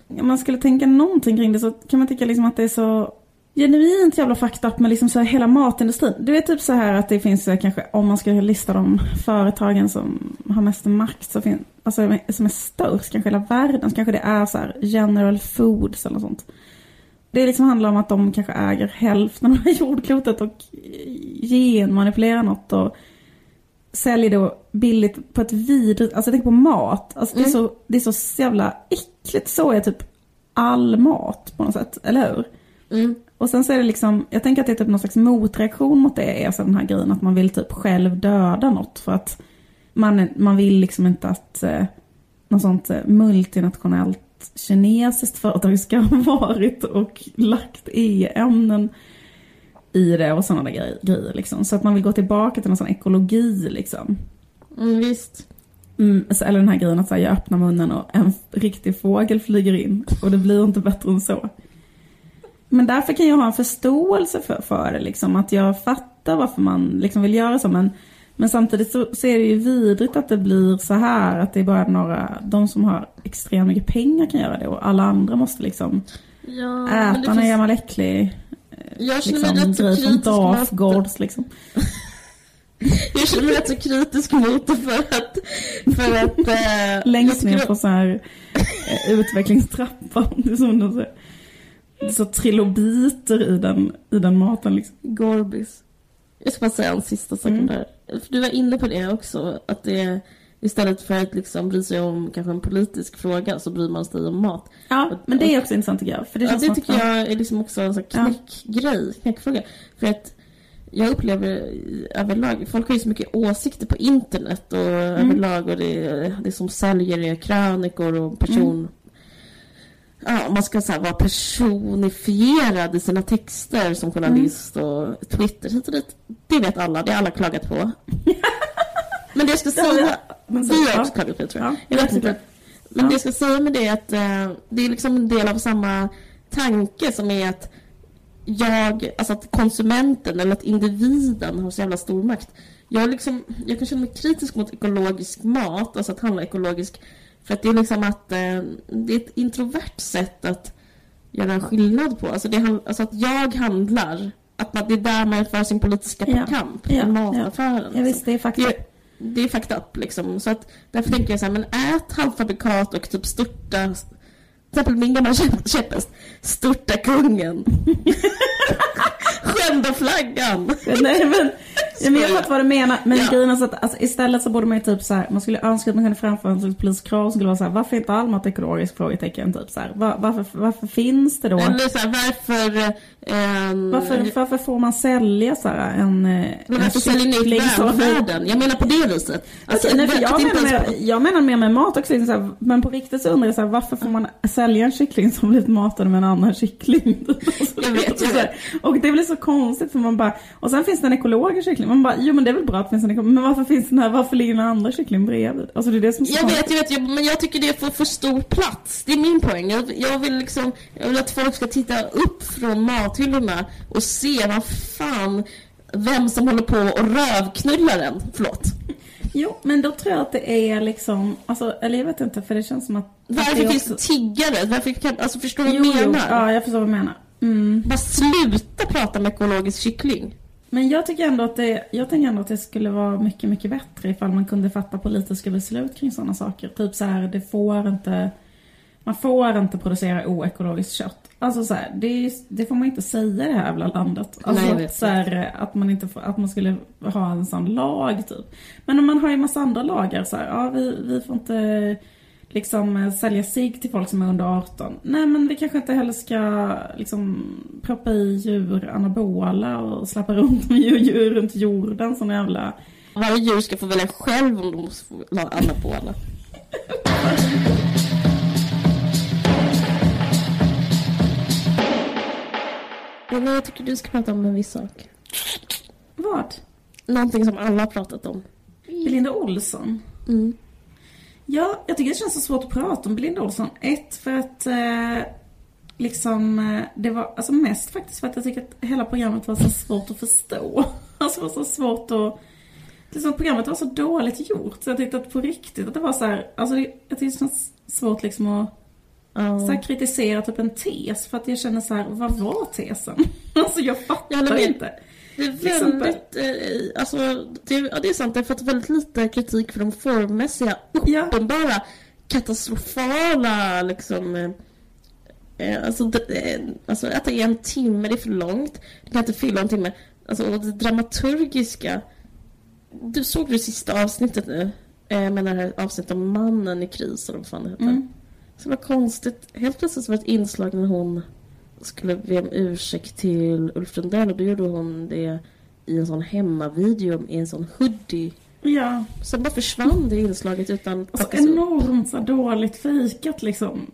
Om man skulle tänka någonting kring det så kan man tycka liksom att det är så genuint jävla fucked up med liksom så här hela matindustrin. Du vet typ så här att det finns eh, kanske, om man ska lista de företagen som har mest makt, så finns, alltså som är störst kanske i hela världen, så kanske det är så här General Foods eller sånt. Det liksom handlar om att de kanske äger hälften av jordklotet och genmanipulerar något och säljer det billigt på ett vidrigt, alltså tänk på mat. Alltså det, är så, det är så jävla äckligt, så är typ all mat på något sätt, eller hur? Mm. Och sen så är det liksom, jag tänker att det är typ någon slags motreaktion mot det, är så den här grejen att man vill typ själv döda något för att man, man vill liksom inte att eh, något sånt eh, multinationellt kinesiskt företag ska ha varit och lagt e-ämnen i det och sådana där grejer, liksom. Så att man vill gå tillbaka till någon sån ekologi liksom. Mm, visst. Mm, så- eller den här grejen att så här, jag öppnar munnen och en riktig fågel flyger in och det blir inte bättre än så. Men därför kan jag ha en förståelse för, för det, liksom, att jag fattar varför man liksom vill göra så. Men, men samtidigt så, så är det ju vidrigt att det blir så här, att det är bara några, de som har extremt mycket pengar kan göra det och alla andra måste liksom Ja, äta en gammal äcklig Jag känner liksom, grej från Dafgårds liksom. Jag känner mig rätt så kritisk mot det för att... För att eh, Längst ner på så här eh, utvecklingstrappan. Som de säger. Så trilobiter i den, i den maten liksom. Gorbis. Jag ska bara säga en sista sak Mm. här. För du var inne på det också, att det istället för att liksom bry sig om kanske en politisk fråga så bryr man sig om mat. Ja, men det är också intressant tycker jag. För det Ja, det tycker jag är liksom också en sån här Ja. knäckgrej, knäckfråga. För att jag upplever överlag, folk har ju så mycket åsikter på internet och Mm. överlag och det, det som säljer är krönikor och person... Mm. Ja, man ska så här, vara personifierad i sina texter som journalist Mm. och Twitter hit och dit. Det vet alla, det har alla klagat på. Men det jag ska säga... Vi har också klagat på det tror jag. Ja, jag vet inte. Men Ja. det jag ska säga med det är att eh, det är liksom en del av samma tanke som är att jag, alltså att konsumenten eller att individen har så jävla stor makt. Jag, liksom, jag kan känna mig kritisk mot ekologisk mat, alltså att handla ekologisk. För att det är liksom att eh, det är ett introvert sätt att göra en skillnad på. Alltså, det, alltså att jag handlar, att man, det är där man för sin politiska Ja. kamp, Ja, i mataffären. ja liksom. visst det är faktiskt. Det, det är fucked up liksom. Så att därför tänker jag så här, men ät halvfabrikat och typ störta, till exempel min gamla käpp- käpphäst, störta kungen. Skända flaggan. Nej men, ja, men jag fattar vad du menar. Men Ja. grejen är så att alltså, istället så borde man ju typ så här, man skulle önska att man kunde framföra en slags politisk krav som skulle vara så här, varför är inte all mat ekologisk? Frågetecken typ så här. Var, varför, varför finns det då? Eller så här, varför... ehm, Varför, varför får man sälja så här en, eh, men en varför säljer ni kyckling ut välfärden? Jag menar på det viset. Alltså, Okej, nej, för jag, menar jag menar mer med mat också. Så här, men på riktigt så undrar jag så här, varför får man sälja en kyckling som blivit matad med en annan kyckling? Jag vet, jag här, Och det blir så konstigt för man bara, och sen finns det en ekologisk kyckling. Man bara, jo men det är väl bra att det finns en ekologisk, men varför finns den här, varför ligger den andra kycklingen bredvid? Alltså det är det som är Jag vet, jag vet, jag, men jag tycker det får för stor plats. Det är min poäng. Jag, jag vill liksom, jag vill att folk ska titta upp från mathyllorna och se vad fan, vem som håller på och rövknullar den. Förlåt. Jo, men då tror jag att det är liksom, alltså, eller jag vet inte för det känns som att... Varför det finns det också- tiggare? Varför kan, alltså förstår du Jo, vad jag jo, menar? ja jag förstår vad du menar. Mm. Bara sluta prata med ekologisk kyckling. Men jag tycker ändå att det, jag tänker ändå att det skulle vara mycket, mycket bättre ifall man kunde fatta politiska beslut kring sådana saker. Typ så här, det får inte, man får inte producera oekologiskt kött. Alltså så här, det, det får man inte säga i det här jävla landet. Alltså Nej, att, så här, att man inte får, att man skulle ha en sån lag typ. Men om man har ju massa andra lagar så här, ja vi, vi får inte liksom eh, sälja sig till folk som är under 18. Nej men vi kanske inte heller ska liksom proppa i djur anabola och släppa runt med djur, djur runt jorden som jävla... Varje djur ska få välja själv om de får ha anabola. Ja, men jag tycker du ska prata om en viss sak. Vad? Någonting som alla har pratat om. Belinda Olsson? Mm. Ja, jag tycker det känns så svårt att prata om Belinda Olsson. Ett, för att eh, liksom, eh, det var, alltså mest faktiskt för att jag tycker att hela programmet var så svårt att förstå. Alltså det var så svårt att liksom, programmet var så dåligt gjort så jag tyckte att på riktigt att det var så här, alltså det, jag tyckte det känns svårt liksom att Ja. så här, kritisera typ en tes för att jag känner så här, vad var tesen? alltså jag fattar med. inte. Det är exempel. väldigt, eh, alltså, det, ja, det är sant, det har fått väldigt lite kritik för de formmässiga, Ja. uppenbara, katastrofala liksom eh, eh, Alltså, det, eh, alltså att det är en timme, det är för långt. Det kan inte fylla en timme. Alltså det dramaturgiska. Du såg det sista avsnittet nu? Eh, med det här avsnittet om mannen i kris eller vad fan det heter. Mm. Så det var konstigt. Helt plötsligt så var det ett inslag när hon skulle be om ursäkt till Ulf Lundell och då gjorde hon det i en sån hemmavideo i en sån hoodie. Ja, Sen bara försvann det inslaget utan och så plockas upp. enormt så dåligt fejkat liksom.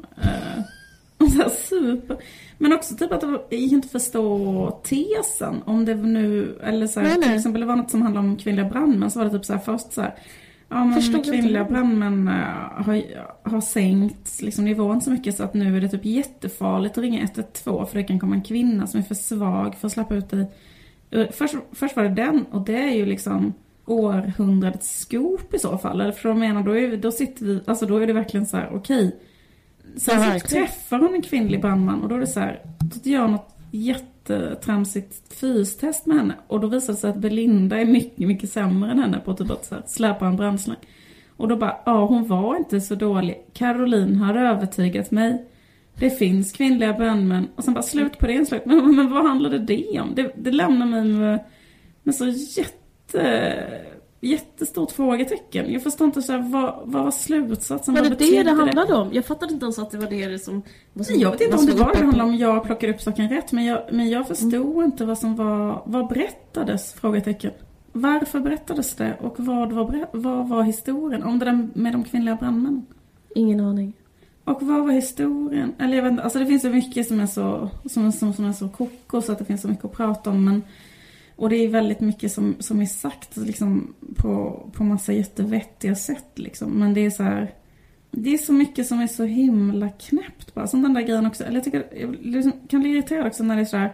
Och så super. Men också typ att det jag inte förstå tesen. Om det nu, eller så här, Nej, nej. till exempel det var något som handlade om kvinnliga brandmän så var det typ så här först så här. Ja men Förstod kvinnliga brandmän eh, har, har sänkt liksom, nivån så mycket så att nu är det typ jättefarligt att ringa 112 för det kan komma en kvinna som är för svag för att släppa ut dig. Eh, Först, först var det den och det är ju liksom århundradets scoop i så fall. Eller för jag menar, då, är, då sitter vi, alltså då är det verkligen så här, okej. Sen Ja, så träffar hon en kvinnlig brandman och då är det så här, då gör något jättetramsigt fystest med henne. Och då visar det sig att Belinda är mycket, mycket sämre än henne på typ att så här, släpa en brandslang. Och då bara, ja hon var inte så dålig. Caroline har övertygat mig. Det finns kvinnliga brandmän. Och sen bara slut på det inslaget. Men, men vad handlade det om? Det, det lämnar mig med, med så jätte, jättestort frågetecken. Jag förstår inte så här, vad, vad var slutsatsen? Var det det det handlade om? Jag fattade inte ens att det var det som... Vad som Jag vet inte om det var det handlade om. Jag plockade upp saken rätt. Men jag, men jag förstod Mm. inte vad som var... Vad berättades? Frågetecken. Varför berättades det? Och vad var, vad var historien? Om det där med de kvinnliga brandmännen. Ingen aning. Och vad var historien? Eller jag vet inte, alltså det finns så mycket som är så, som, som, som är så koko så att det finns så mycket att prata om. Men, och det är väldigt mycket som, som är sagt liksom, på, på massa jättevettiga sätt. Liksom. Men det är så här, det är så mycket som är så himla knäppt bara. Som den där grejen också. Eller jag tycker, jag liksom, kan bli irriterad också när det är så här,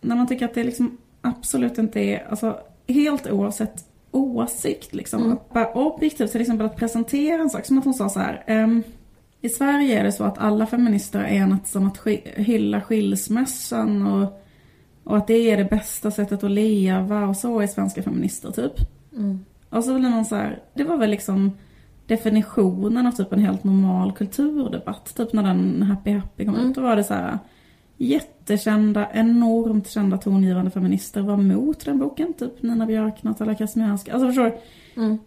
när man tycker att det liksom absolut inte är, alltså helt oavsett åsikt liksom. Mm. Bara objektivt till exempel att presentera en sak. Som att hon sa så här. ehm, i Sverige är det så att alla feminister är enats om att sk- hylla skilsmässan och, och att det är det bästa sättet att leva och så är svenska feminister typ. Mm. Och så blir man så här, det var väl liksom definitionen av typ en helt normal kulturdebatt. Typ när den Happy Happy kom Mm. ut. Då var det så här jättekända, enormt kända tongivande feminister var mot den boken. Typ Nina Björk, Natalia Krasniarska. Alltså förstår du? Mm.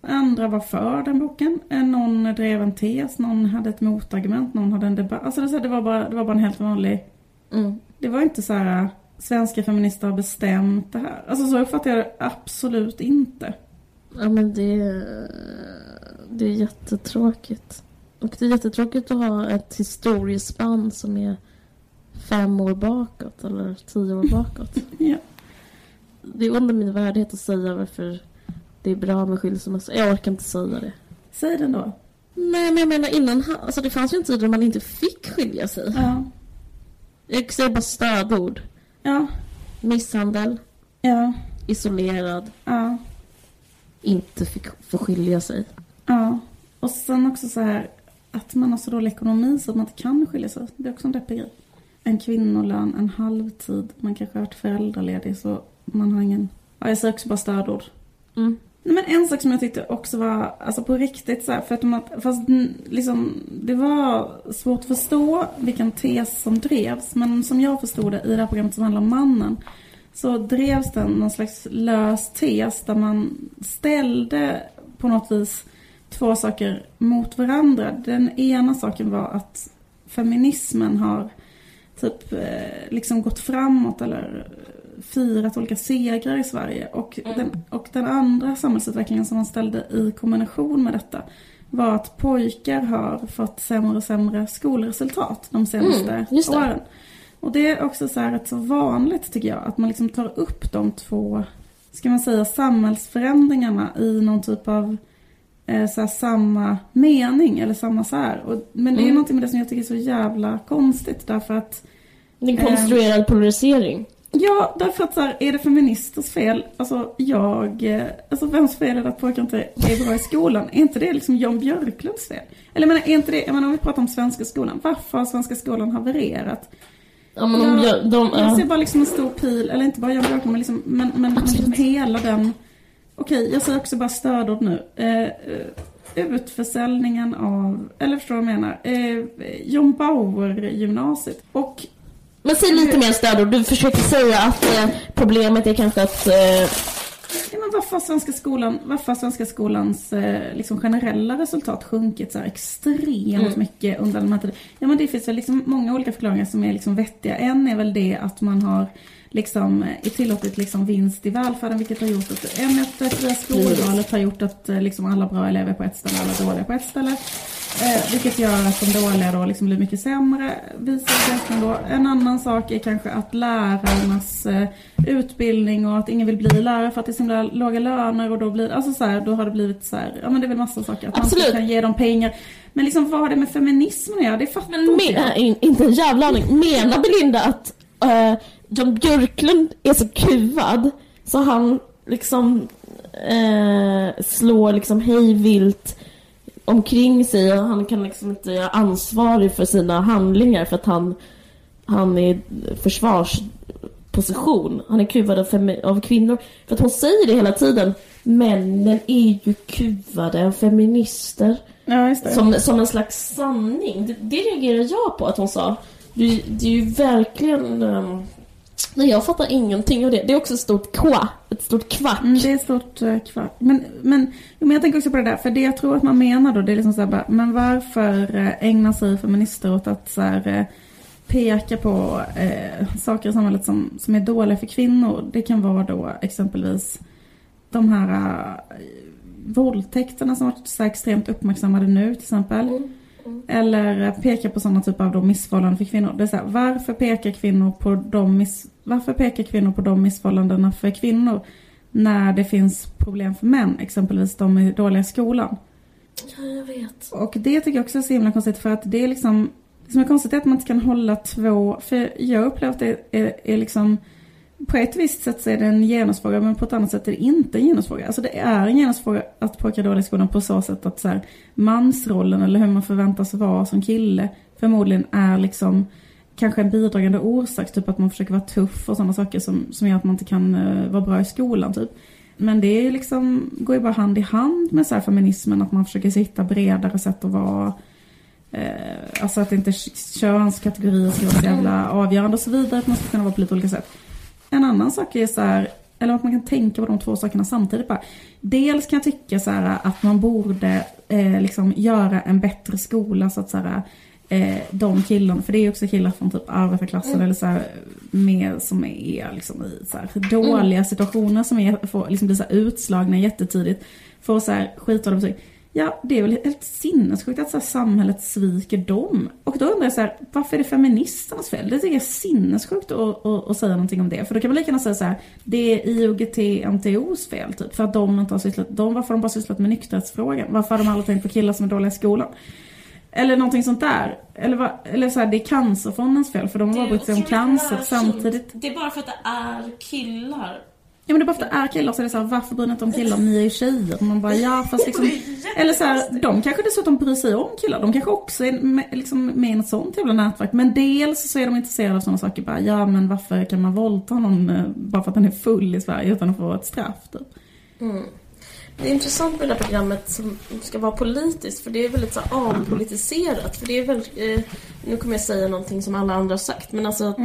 Andra var för den boken. Någon drev en tes, någon hade ett motargument, någon hade en debatt. Alltså det, så här, det, var, bara, det var bara en helt vanlig... Mm. Det var inte så här svenska feminister har bestämt det här. Alltså så uppfattar jag det absolut inte. Ja men det, det är jättetråkigt. Och det är jättetråkigt att ha ett historiespann som är fem år bakåt eller tio år bakåt. Ja. Det är under min värdighet att säga varför det är bra med skilsmässa. Jag orkar inte säga det. Säg den då. Nej men jag menar innan, alltså det fanns ju en tid då man inte fick skilja sig. Ja. Jag säger bara stödord. Ja. Misshandel, Ja. isolerad, Ja. inte fick få skilja sig. Ja. Och sen också så här att man har så dålig ekonomi så att man inte kan skilja sig. Det är också en deppig grej. En kvinnolön, en halvtid. Man kanske har varit föräldraledig så man har ingen... Ja, jag säger också bara stödord. Mm. Nej, men en sak som jag tyckte också var, alltså på riktigt så här, för att man, fast liksom, det var svårt att förstå vilken tes som drevs, men som jag förstod det i det här programmet som handlar om mannen, så drevs den någon slags lös tes där man ställde på något vis två saker mot varandra. Den ena saken var att feminismen har typ eh, liksom gått framåt eller firat olika segrar i Sverige. Och, Mm. den, och den andra samhällsutvecklingen som man ställde i kombination med detta var att pojkar har fått sämre och sämre skolresultat de senaste Mm, åren. Och det är också så här rätt så vanligt tycker jag, att man liksom tar upp de två, ska man säga, samhällsförändringarna i någon typ av eh, så här, samma mening eller samma så här. Och, men det är Mm. någonting med det som jag tycker är så jävla konstigt därför att Det är en konstruerad polarisering. Ja, därför att så här, är det feministers fel? Alltså jag, eh, alltså vems fel är det att pojkar inte är bra i skolan? Är inte det liksom Jan Björklunds fel? Eller jag menar, är inte det, jag menar om vi pratar om svenska skolan, varför har svenska skolan havererat? Ja, men de, gör- de, Jag ja. ser bara liksom en stor pil, eller inte bara Jan Björklund, men liksom, men, men, men liksom hela den... Okej, jag säger också bara stödord nu. Eh, eh, utförsäljningen av, eller förstår du vad jag menar? Eh, John Bauer-gymnasiet. Och Men säg lite mer stödord. Du försöker säga att eh, problemet är kanske att... Eh, Ja, men varför har svenska skolan, varför har svenska skolans eh, liksom generella resultat sjunkit så extremt Mm. mycket under den här tiden? Ja men det finns väl liksom många olika förklaringar som är liksom vettiga. En är väl det att man har liksom eh, tillåtit liksom vinst i välfärden vilket har gjort att fria skolvalet har gjort att eh, liksom alla bra elever är på ett ställe och alla dåliga på ett ställe. Eh, vilket gör att de dåliga då liksom blir mycket sämre, visar forskning då. En annan sak är kanske att lärarnas eh, utbildning och att ingen vill bli lärare för att det är så himla låga löner och då blir, alltså så här, då har det blivit så här, ja men det är väl massa saker. Att man Absolut. inte kan ge dem pengar. Men liksom vad har det med feminismen att göra? Det fattar men inte men, jag. in, inte en jävla aning. Menar Belinda att eh, Jan Björklund är så kuvad så han liksom eh, slår liksom hejvilt omkring sig och han kan liksom inte göra ansvarig för sina handlingar för att han, han är i försvarsposition. Han är kuvad av, av kvinnor. För att hon säger det hela tiden. Männen är ju kuvade av feminister. Ja. Som, som en slags sanning. Det, det reagerar jag på att hon sa. Det, det är ju verkligen... Um, nej, jag fattar ingenting av det. Det är också ett stort kva. Ett stort kvack. Mm, det är ett stort eh, kvart. Men, men, men jag tänker också på det där, för det jag tror att man menar då, det är liksom så här bara, men varför eh, ägnar sig feminister åt att så här, eh, peka på eh, saker i samhället som, som är dåliga för kvinnor? Det kan vara då exempelvis de här eh, våldtäkterna som varit så extremt uppmärksammade nu till exempel. Mm. Eller eh, peka på sådana typer av då missförhållanden för kvinnor. Det är så här, varför pekar kvinnor på de miss, varför pekar kvinnor på de missförhållandena för kvinnor när det finns problem för män, exempelvis de är dåliga i skolan? Ja, jag vet. Och det tycker jag också är så himla konstigt för att det är liksom, det som är konstigt är att man inte kan hålla två, för jag upplever att det är, är liksom på ett visst sätt så är det en genusfråga men på ett annat sätt är det inte en genusfråga. Alltså det är en genusfråga att pojkar är dåliga i skolan på så sätt att så här, mansrollen eller hur man förväntas vara som kille förmodligen är liksom kanske en bidragande orsak, typ att man försöker vara tuff och sådana saker som, som gör att man inte kan uh, vara bra i skolan typ. Men det är ju liksom, går ju bara hand i hand med så här feminismen, att man försöker hitta bredare sätt att vara eh, alltså att inte könskategorier ska vara så jävla avgörande och så vidare. Att man ska kunna vara på lite olika sätt. En annan sak är så här, eller att man kan tänka på de två sakerna samtidigt bara. Dels kan jag tycka så här att man borde eh, liksom göra en bättre skola så att så här, eh, de killarna, för det är ju också killar från typ arbetarklassen eller så här, med, som är liksom i så här, dåliga situationer som är, får, liksom blir så här utslagna jättetidigt. Får så här skitdåliga betyg. Ja, det är väl helt sinnessjukt att så samhället sviker dem. Och då undrar jag så här, varför är det feministernas fel? Det tycker jag är sinnessjukt att, att, att säga någonting om det. För då kan man lika gärna säga så här, det är IOGT-NTOs fel typ. För att de inte har sysslat, de, varför har de bara sysslat med nykterhetsfrågan? Varför har de aldrig tänkt på killar som är dåliga i skolan? Eller någonting sånt där. Eller, va, eller så här, det är cancerfondens fel för de har bara brytt sig om cancer samtidigt. Det är bara för att det är killar. Ja men det är bara för att det är killar så är det så här, varför bryr ni inte om killar om ni är ju tjejer? Och man bara ja fast liksom Eller så här, de kanske dessutom bryr sig om killar. De kanske också är med, liksom med i ett sånt jävla nätverk. Men dels så är de intresserade av sådana saker bara ja men varför kan man våldta någon eh, bara för att den är full i Sverige utan att få ett straff typ. Det är intressant med det här programmet som ska vara politiskt för det är väldigt så här avpolitiserat. För det är väldigt, eh, nu kommer jag säga någonting som alla andra har sagt men alltså att,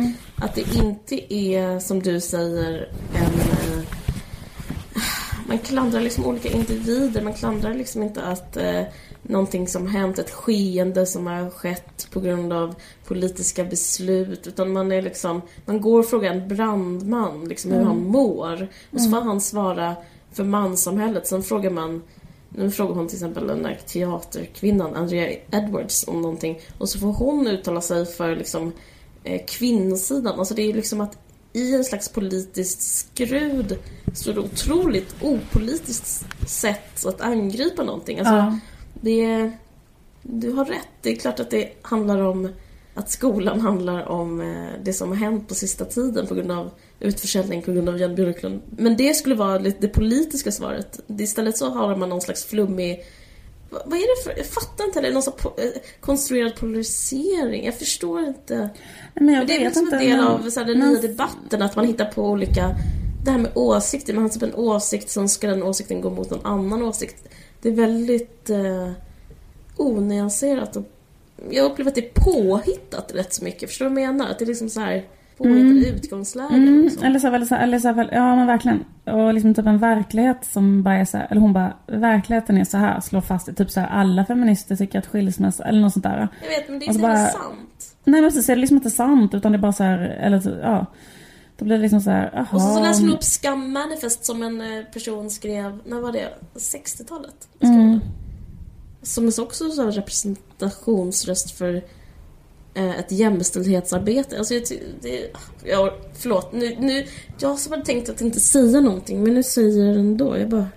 att det inte är som du säger en... Man klandrar liksom olika individer, man klandrar liksom inte att eh, någonting som hänt, ett skeende som har skett på grund av politiska beslut. Utan man är liksom, man går och frågar en brandman liksom hur han mår. Och så får han svara för manssamhället. Sen frågar man nu frågar hon till exempel den där teaterkvinnan Andrea Edwards om någonting. Och så får hon uttala sig för liksom eh, kvinnosidan. Alltså det är liksom att i en slags politiskt skrud så det otroligt opolitiskt sätt att angripa någonting. Alltså, Ja. det är, du har rätt. Det är klart att det handlar om att skolan handlar om eh, det som har hänt på sista tiden på grund av utförsäljning på grund av Jan Björklund. Men det skulle vara det politiska svaret. Istället så har man någon slags flummig vad är det för... Jag fattar inte. Det är någon sån po- eh, konstruerad polarisering. Jag förstår inte. Nej, men jag Men det är väl vet som inte. en del men- av så här, den men- nya debatten, att man hittar på olika... Det här med åsikter, man har typ en åsikt, sen ska den åsikten gå mot någon annan åsikt. Det är väldigt eh, onyanserat och jag upplever att det är påhittat rätt så mycket. Förstår du vad jag menar? Att det är liksom så här påhittade utgångslägen. Mm, liksom. eller så, eller så, eller så ja men verkligen. Och liksom typ en verklighet som bara är så här, eller hon bara, verkligheten är så här, slår fast i typ så här, alla feminister tycker att skilsmässa, eller något sånt där. Jag vet, men det är så inte bara- sant. Nej men precis, det är liksom inte sant utan det är bara så här, eller så- ja. Då blir det liksom så här, jaha. Och så, så läser hon upp Scum Manifest som en eh, person skrev, när var det? 60-talet? skrev Mm. det. Som är också så här representationsröst för Eh, ett jämställdhetsarbete. Alltså det, det, jag, förlåt, nu, nu, jag som hade tänkt att inte säga någonting men nu säger jag det ändå. Jag bara,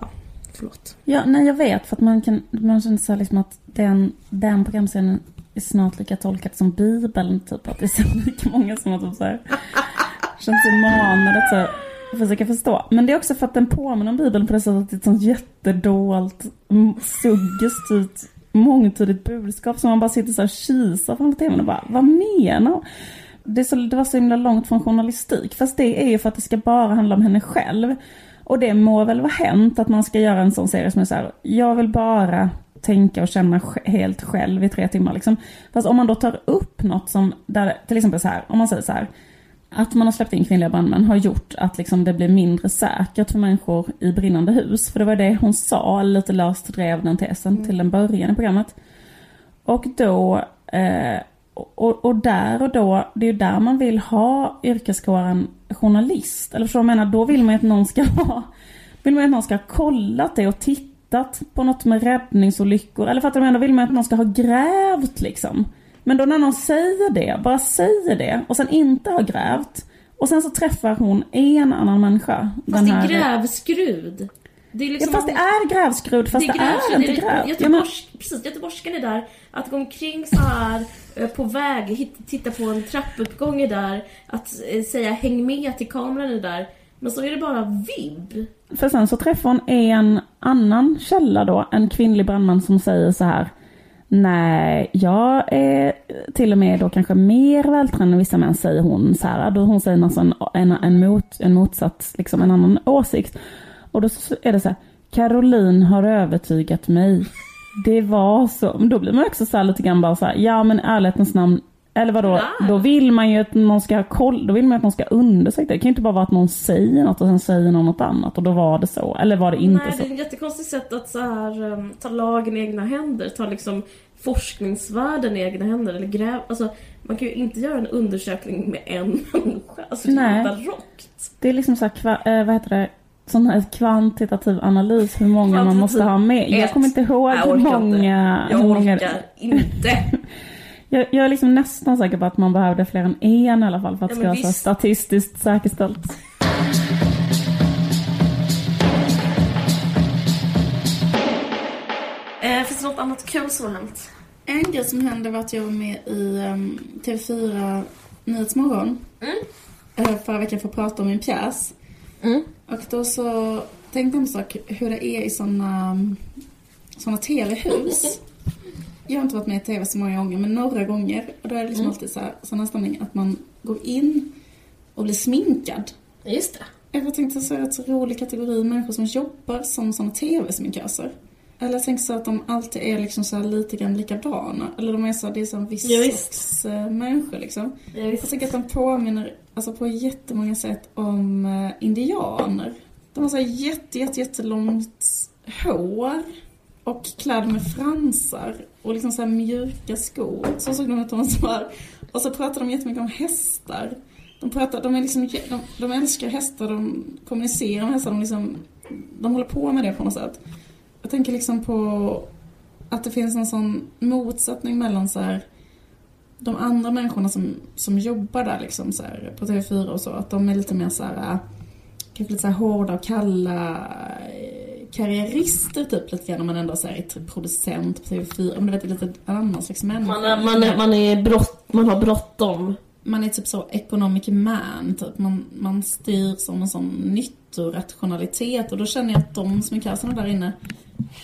ja, förlåt. Ja, nej jag vet för att man kan, man känner så liksom att den, den programserien är snart lika tolkad som bibeln typ. Att det är så lika många som att typ så här, känns sig manade att så här, försöka förstå. Men det är också för att den påminner om bibeln på det sättet att det är ett sånt jättedolt, mm, suggestivt, mångtydigt budskap som man bara sitter så här och kisar framför tvn och bara, vad menar hon? det, så, det var så himla långt från journalistik. Fast det är ju för att det ska bara handla om henne själv. Och det må väl vara hänt att man ska göra en sån serie som är så här, jag vill bara tänka och känna helt själv i tre timmar liksom. Fast om man då tar upp något som, där, till exempel så här, om man säger så här, att man har släppt in kvinnliga brandmän har gjort att liksom det blir mindre säkert för människor i brinnande hus. För det var det hon sa, lite löst drev den tesen till en början i programmet. Och då, eh, och, och där och då, det är ju där man vill ha yrkeskåren journalist. Eller förstår du vad jag menar? Då vill man ju att någon ska ha, vill man ju att någon ska ha kollat det och tittat på något med räddningsolyckor. Eller fattar du vad jag menar? Då vill man att någon ska ha grävt liksom. Men då när någon säger det, bara säger det och sen inte har grävt. Och sen så träffar hon en annan människa. Fast det är grävskrud. Det är Ja, liksom fast det är grävskrud fast det är, grävskrud, inte det grävt. Ja, men, Göteborgs, precis, göteborgskan är där. Att gå omkring så här eh, på väg, titta på en trappuppgång är där. Att eh, säga häng med till kameran är där. Men så är det bara vibb. För sen så träffar hon en annan källa då, en kvinnlig brandman som säger så här. Nej, jag är till och med då kanske mer vältränad än vissa män, säger hon så här. Då hon säger alltså en, en, en, mot, en motsats, liksom en annan åsikt. Och då är det så här, Caroline har övertygat mig. Det var så. Men då blir man också så här lite grann bara så här, ja men i ärlighetens namn, eller vadå, Nej. då vill man ju att någon ska ha koll, då vill man att någon ska undersöka det. Kan ju inte bara vara att någon säger något och sen säger någon något annat och då var det så. Eller var det inte Nej, så? det är ett jättekonstigt sätt att så här, um, ta lagen i egna händer. Ta liksom forskningsvärlden i egna händer. Eller gräv, alltså, man kan ju inte göra en undersökning med en människa. Alltså, det Nej. är barockt. Det är liksom så här, kva, eh, vad heter det, sån här kvantitativ analys hur många man måste ha med. Jag ett. kommer inte ihåg Jag hur orkar inte. många... Jag många orkar inte. jag, jag är liksom nästan säker på att man behövde fler än en i alla fall för att Ja, det men ska vara så statistiskt säkerställt. Eh, finns det något annat kul som har hänt? En grej som hände var att jag var med i um, TV4 Nyhetsmorgon Mm. uh, förra veckan för att prata om min pjäs. Mm. Och då så tänkte jag på sak hur det är i såna, såna TV-hus. Jag har inte varit med i TV så många gånger, men några gånger. Och då är det liksom alltid så här, sån här stämning att man går in och blir sminkad. Just det. Jag tänkte så det en rolig kategori människor som jobbar som såna TV-sminköser. Eller jag tänker så att de alltid är liksom så här lite grann likadana. Eller de är så, det är så en viss Ja, sorts uh, människor liksom. Ja, Jag tycker att de påminner alltså på jättemånga sätt om eh, indianer. De har så här jätte, jätte, jättelångt hår och klädda med fransar och liksom så här mjuka skor. Så såg de ut de var. Och så pratar de jättemycket om hästar. De, pratar, de, är liksom, de, de älskar hästar, de kommunicerar med hästar, de, liksom, de håller på med det på något sätt. Jag tänker liksom på att det finns en sån motsättning mellan så här de andra människorna som, som jobbar där liksom så här, på TV4 och så, att de är lite mer så här, äh, kanske lite så här hårda och kalla karriärister typ lite grann, men ändå så här är producent på TV4, men du vet, lite annan slags människa. Man, är, man, är, man, är brott, man har bråttom. man är typ så economic man, typ. Man, man styr som en sån nyttorationalitet och då känner jag att de sminköserna där inne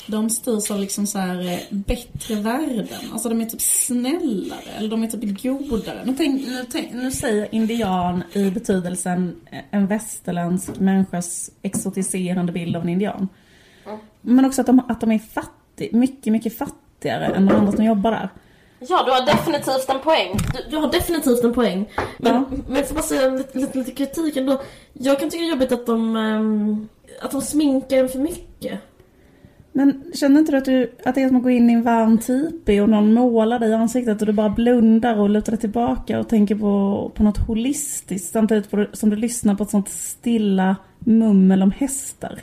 de styrs av liksom så här eh, bättre värden. Alltså de är typ snällare eller de är typ godare. Nu, tänk, nu, tänk, nu säger indian i betydelsen en västerländsk människas exotiserande bild av en indian. Men också att de, att de är fattig, mycket, mycket fattigare än de andra som jobbar där. Ja, du har definitivt en poäng. Du, du har definitivt en poäng. Men, Ja. men jag får bara säga lite, lite, lite kritik ändå. Jag kan tycka det är jobbigt att de, ehm, att de sminkar en för mycket. Men känner inte du att, du att det är som att gå in i en varm tipi och någon målar dig i ansiktet och du bara blundar och lutar dig tillbaka och tänker på, på något holistiskt samtidigt på, som du lyssnar på ett sånt stilla mummel om hästar?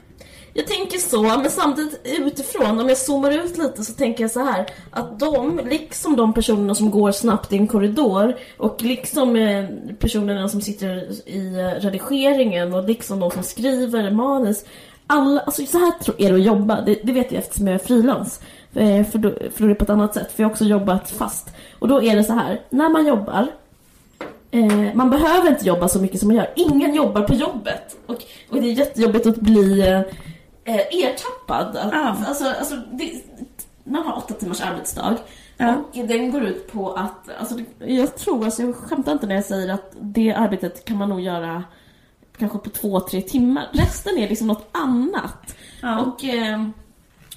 Jag tänker så, men samtidigt utifrån, om jag zoomar ut lite så tänker jag så här att de, liksom de personerna som går snabbt i en korridor och liksom eh, personerna som sitter i eh, redigeringen och liksom de som skriver manus alla, alltså så här är det att jobba, det, det vet jag eftersom jag är frilans. Eh, För då, för då är det på ett annat sätt, för jag har också jobbat fast. Och då är det så här, när man jobbar eh, man behöver inte jobba så mycket som man gör. Ingen jobbar på jobbet. Och, och det är jättejobbigt att bli eh, ertappad. Att, Ja. alltså, alltså, det, man har åtta timmars arbetsdag. Ja. Och den går ut på att, alltså, jag tror, alltså, jag skämtar inte när jag säger att det arbetet kan man nog göra kanske på två, tre timmar. Resten är liksom något annat. Ja. Och, eh,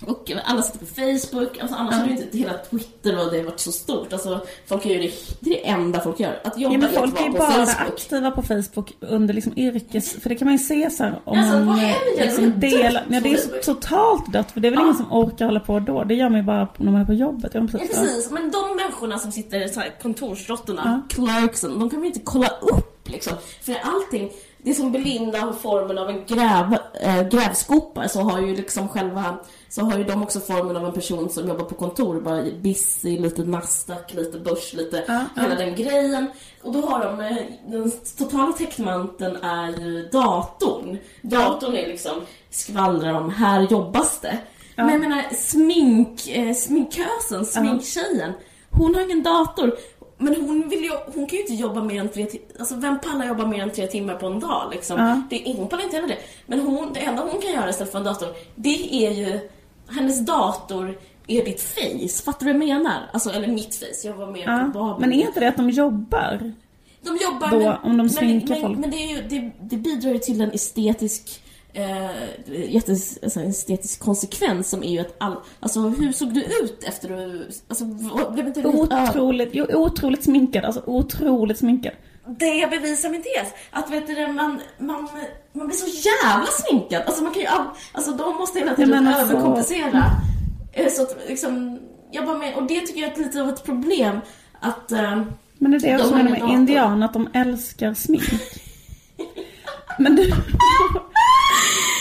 och alla sitter på Facebook, alltså annars Ja. hade ju inte hela Twitter och det varit så stort. Alltså, folk gör ju det, det är det enda folk gör. Att jobba Ja, men folk är ju bara Facebook. aktiva på Facebook under liksom yrkes... För det kan man ju se så här om Alltså, vad man eh, händer? Är liksom delar... Ja, det är så totalt dött för det är väl Ja. ingen som orkar hålla på då. Det gör man ju bara när man är på jobbet. Ja, Ja, precis. precis. Men de människorna som sitter så här, kontorsråttorna, clerksen, de kan vi inte kolla upp liksom. För allting, det är som Belinda har formen av en gräv, äh, grävskopa så har ju liksom själva, så har ju de också formen av en person som jobbar på kontor, bara busy, lite Nasdaq, lite börs, lite Ja, hela den grejen. Och då har de, eh, den totala täckmanteln är ju datorn. Datorn är liksom, skvallrar om, här jobbas det. Men jag menar, smink, eh, sminkösen, sminktjejen, hon har ingen dator. Men hon, vill ju, hon kan ju inte jobba mer än tre timmar. Alltså vem pallar jobba mer än tre timmar på en dag liksom? Ja. Det, hon pallar inte heller det. Men hon, det enda hon kan göra istället för en dator, det är ju, hennes dator är ditt face. Fattar du vad jag menar? Alltså, eller mitt face. Jag var med Ja. på Babel. Men är inte det att de jobbar? De jobbar Då, men, om de sminkar men, folk? Men, men det, är ju, det, det bidrar ju till en estetisk eh, jättes, alltså estetisk konsekvens som är ju att all, alltså hur såg du ut efter du, alltså blev inte du Otroligt, jo, otroligt sminkad. Alltså otroligt sminkad. Det bevisar min tes. Att vet du, man, man, man blir så jävla sminkad. Alltså man kan ju, all- alltså de måste hela tiden alltså- överkompensera. Eh, Så att liksom, jag bara med, och det tycker jag är lite av ett problem. Att, eh, Men det är det jag De menar med indianer, att de älskar smink. Men du...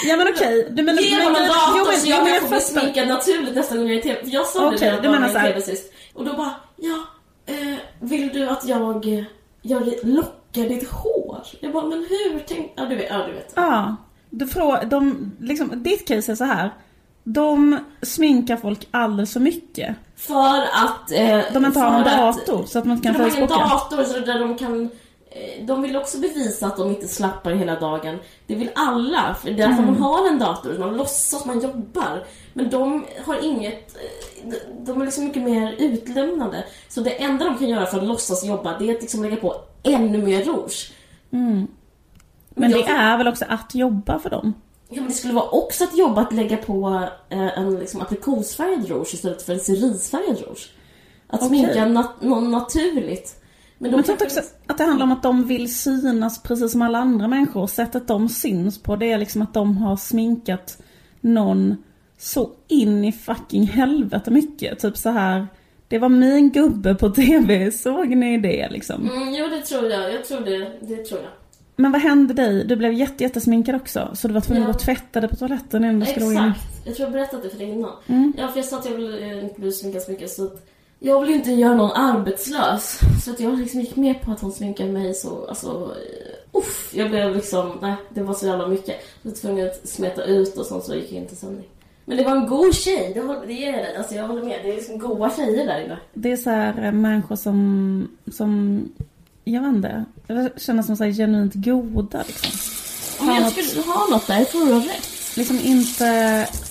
ja men okej. Du menar... Ge men- honom men- dator jo, men- så jag men kan få bli fattar. sminkad naturligt nästa gång jag är i TV. För jag sa Okej, det när du jag menar var så i. TV sist. Och då bara, ja, eh, vill du att jag eh, gör det, lockar ditt hår? Jag bara, men hur tänk... Ja, du vet. Ja, du vet. Ja. Du frågar, de, liksom, ditt case är så här. De sminkar folk alldeles för mycket. För att... Eh, De inte har någon för att- dator så att man kan För de har facebooka. dator så där de kan... eh, De vill också bevisa att de inte slappar hela dagen. Det vill alla, för det är därför Mm. man har en dator. Man låtsas man jobbar. Men de har inget... eh, de- är liksom mycket mer utlämnande. Så det enda de kan göra för att låtsas jobba, det är att liksom lägga på ännu mer rouge. Men det är väl också att jobba för dem? Ja, men det skulle vara också ett jobb att lägga på eh, en liksom, aprikosfärgad rouge istället för en cerisfärgad rouge. Att Okej. sminka nat- någon naturligt. Men de Men jag tror också att det handlar om att de vill synas precis som alla andra människor. Sättet de syns på det är liksom att de har sminkat någon så in i fucking helvete mycket. Typ så här. Det var min gubbe på TV, såg ni det liksom? Mm, jo, det tror jag. Jag tror det. Det tror jag. Men vad hände dig? Du blev jätte, jättesminkad också. Så du var tvungen Ja. att tvätta dig på toaletten innan du skulle gå in. Exakt. Jag tror jag berättade det för dig innan. Mm. Ja, för jag sa att jag vill eh, inte bli sminkad så mycket så att jag vill inte göra någon arbetslös. Så att jag liksom gick med på att hon sminkade mig så, alltså, eh, uff, jag blev liksom, nej, det var så jävla mycket. Jag var tvungen att smeta ut och sånt så gick jag inte sömnig. Men det var en god tjej, det, håller, det ger jag dig. Alltså jag håller med, det är liksom goda tjejer där inne. Det är så här eh, människor som, som jag vet inte, det känns som så här genuint goda liksom. Men jag skulle ha något där, jag tror du har rätt. Liksom inte,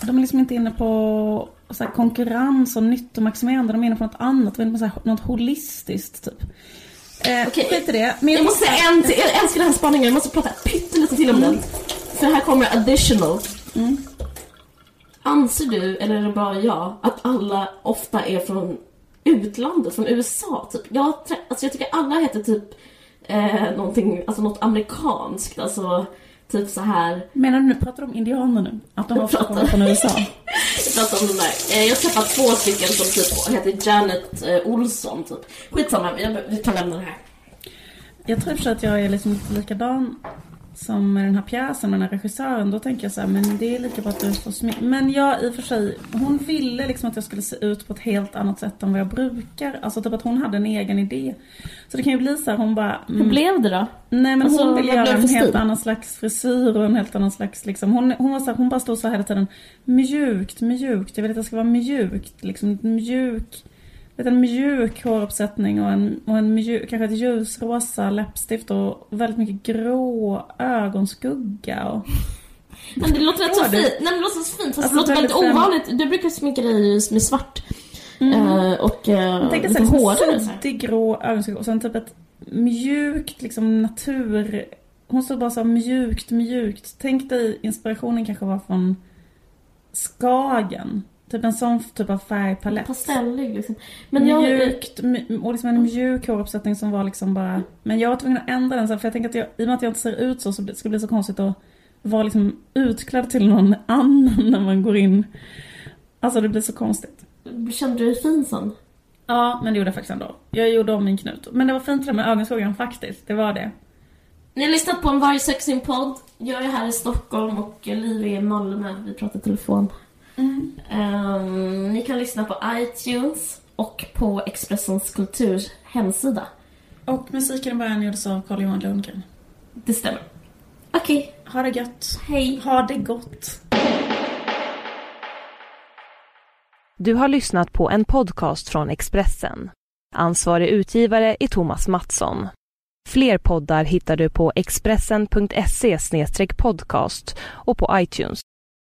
de är liksom inte inne på så här konkurrens och nyttomaximerande, de är inne på något annat, de är på så här, något holistiskt typ. Eh, Okej. Skit i det. Men Jag måste säga en till, jag älskar den här spaningen, jag måste prata pyttelite till om den. För här kommer additional. Anser du, eller är det bara jag, att alla ofta är från utlandet, från USA typ? Jag, alltså, jag tycker alla heter typ eh, någonting, alltså något amerikanskt, alltså typ så här. Menar du nu, pratar du om indianer nu? Att de pratar- kommer från USA? Jag pratar om de där. Eh, jag har träffat två stycken som typ heter Janet eh, Olsson typ. Skitsamma, jag, vi kan lämna det här. Jag tror att jag är liksom lite likadan som med den här pjäsen och den här regissören. Då tänker jag så här, men det är lika bra att du får smi- Men jag i och för sig, hon ville liksom att jag skulle se ut på ett helt annat sätt än vad jag brukar. Alltså typ att hon hade en egen idé. Så det kan ju bli så här, hon bara... Hur mm, blev det då? Nej men Alltså, hon ville göra en helt annan slags frisyr och en helt annan slags liksom. Hon, hon var så här, hon bara stod så här hela tiden. Mjukt, mjukt. Jag vill att det ska vara mjukt. Liksom mjuk. En mjuk håruppsättning och en, och en mjuk, kanske ett ljusrosa läppstift och väldigt mycket grå ögonskugga. Och, Men det låter rätt så fint. Nej, det låter så fint. Fast Alltså, det låter väldigt väldigt ovanligt. Du brukar sminka dig med svart. Och uh, jag tänkte lite hårdare. så här. suddig grå ögonskugga och sen typ ett mjukt liksom natur... Hon stod bara så mjukt, mjukt. Tänk dig inspirationen kanske var från Skagen. Typ en sån typ av färgpalett. Pastellig liksom. Men jag... Mjukt, och liksom en mjuk håruppsättning som var liksom bara... Men jag var tvungen att ändra den sen för jag tänker att jag, i och med att jag inte ser ut så så det skulle bli så konstigt att vara liksom utklädd till någon annan när man går in. Alltså det blir så konstigt. Kände du dig fin sen? Ja, men det gjorde jag faktiskt ändå. Jag gjorde om min knut. Men det var fint det där med ögonskuggan faktiskt. Det var det. Ni har lyssnat på en Varje podd. Jag är här i Stockholm och Liv är i Malmö. Vi pratar telefon. Ehm, ni kan lyssna på iTunes och på Expressens Kulturs hemsida. Och musiken i början gjordes av Carl Johan Lundgren. Det stämmer. Okej, Ha det gött. hej. Ha det gott. Du har lyssnat på en podcast från Expressen. Ansvarig utgivare är Thomas Mattsson. Fler poddar hittar du på expressen.se podcast och på iTunes.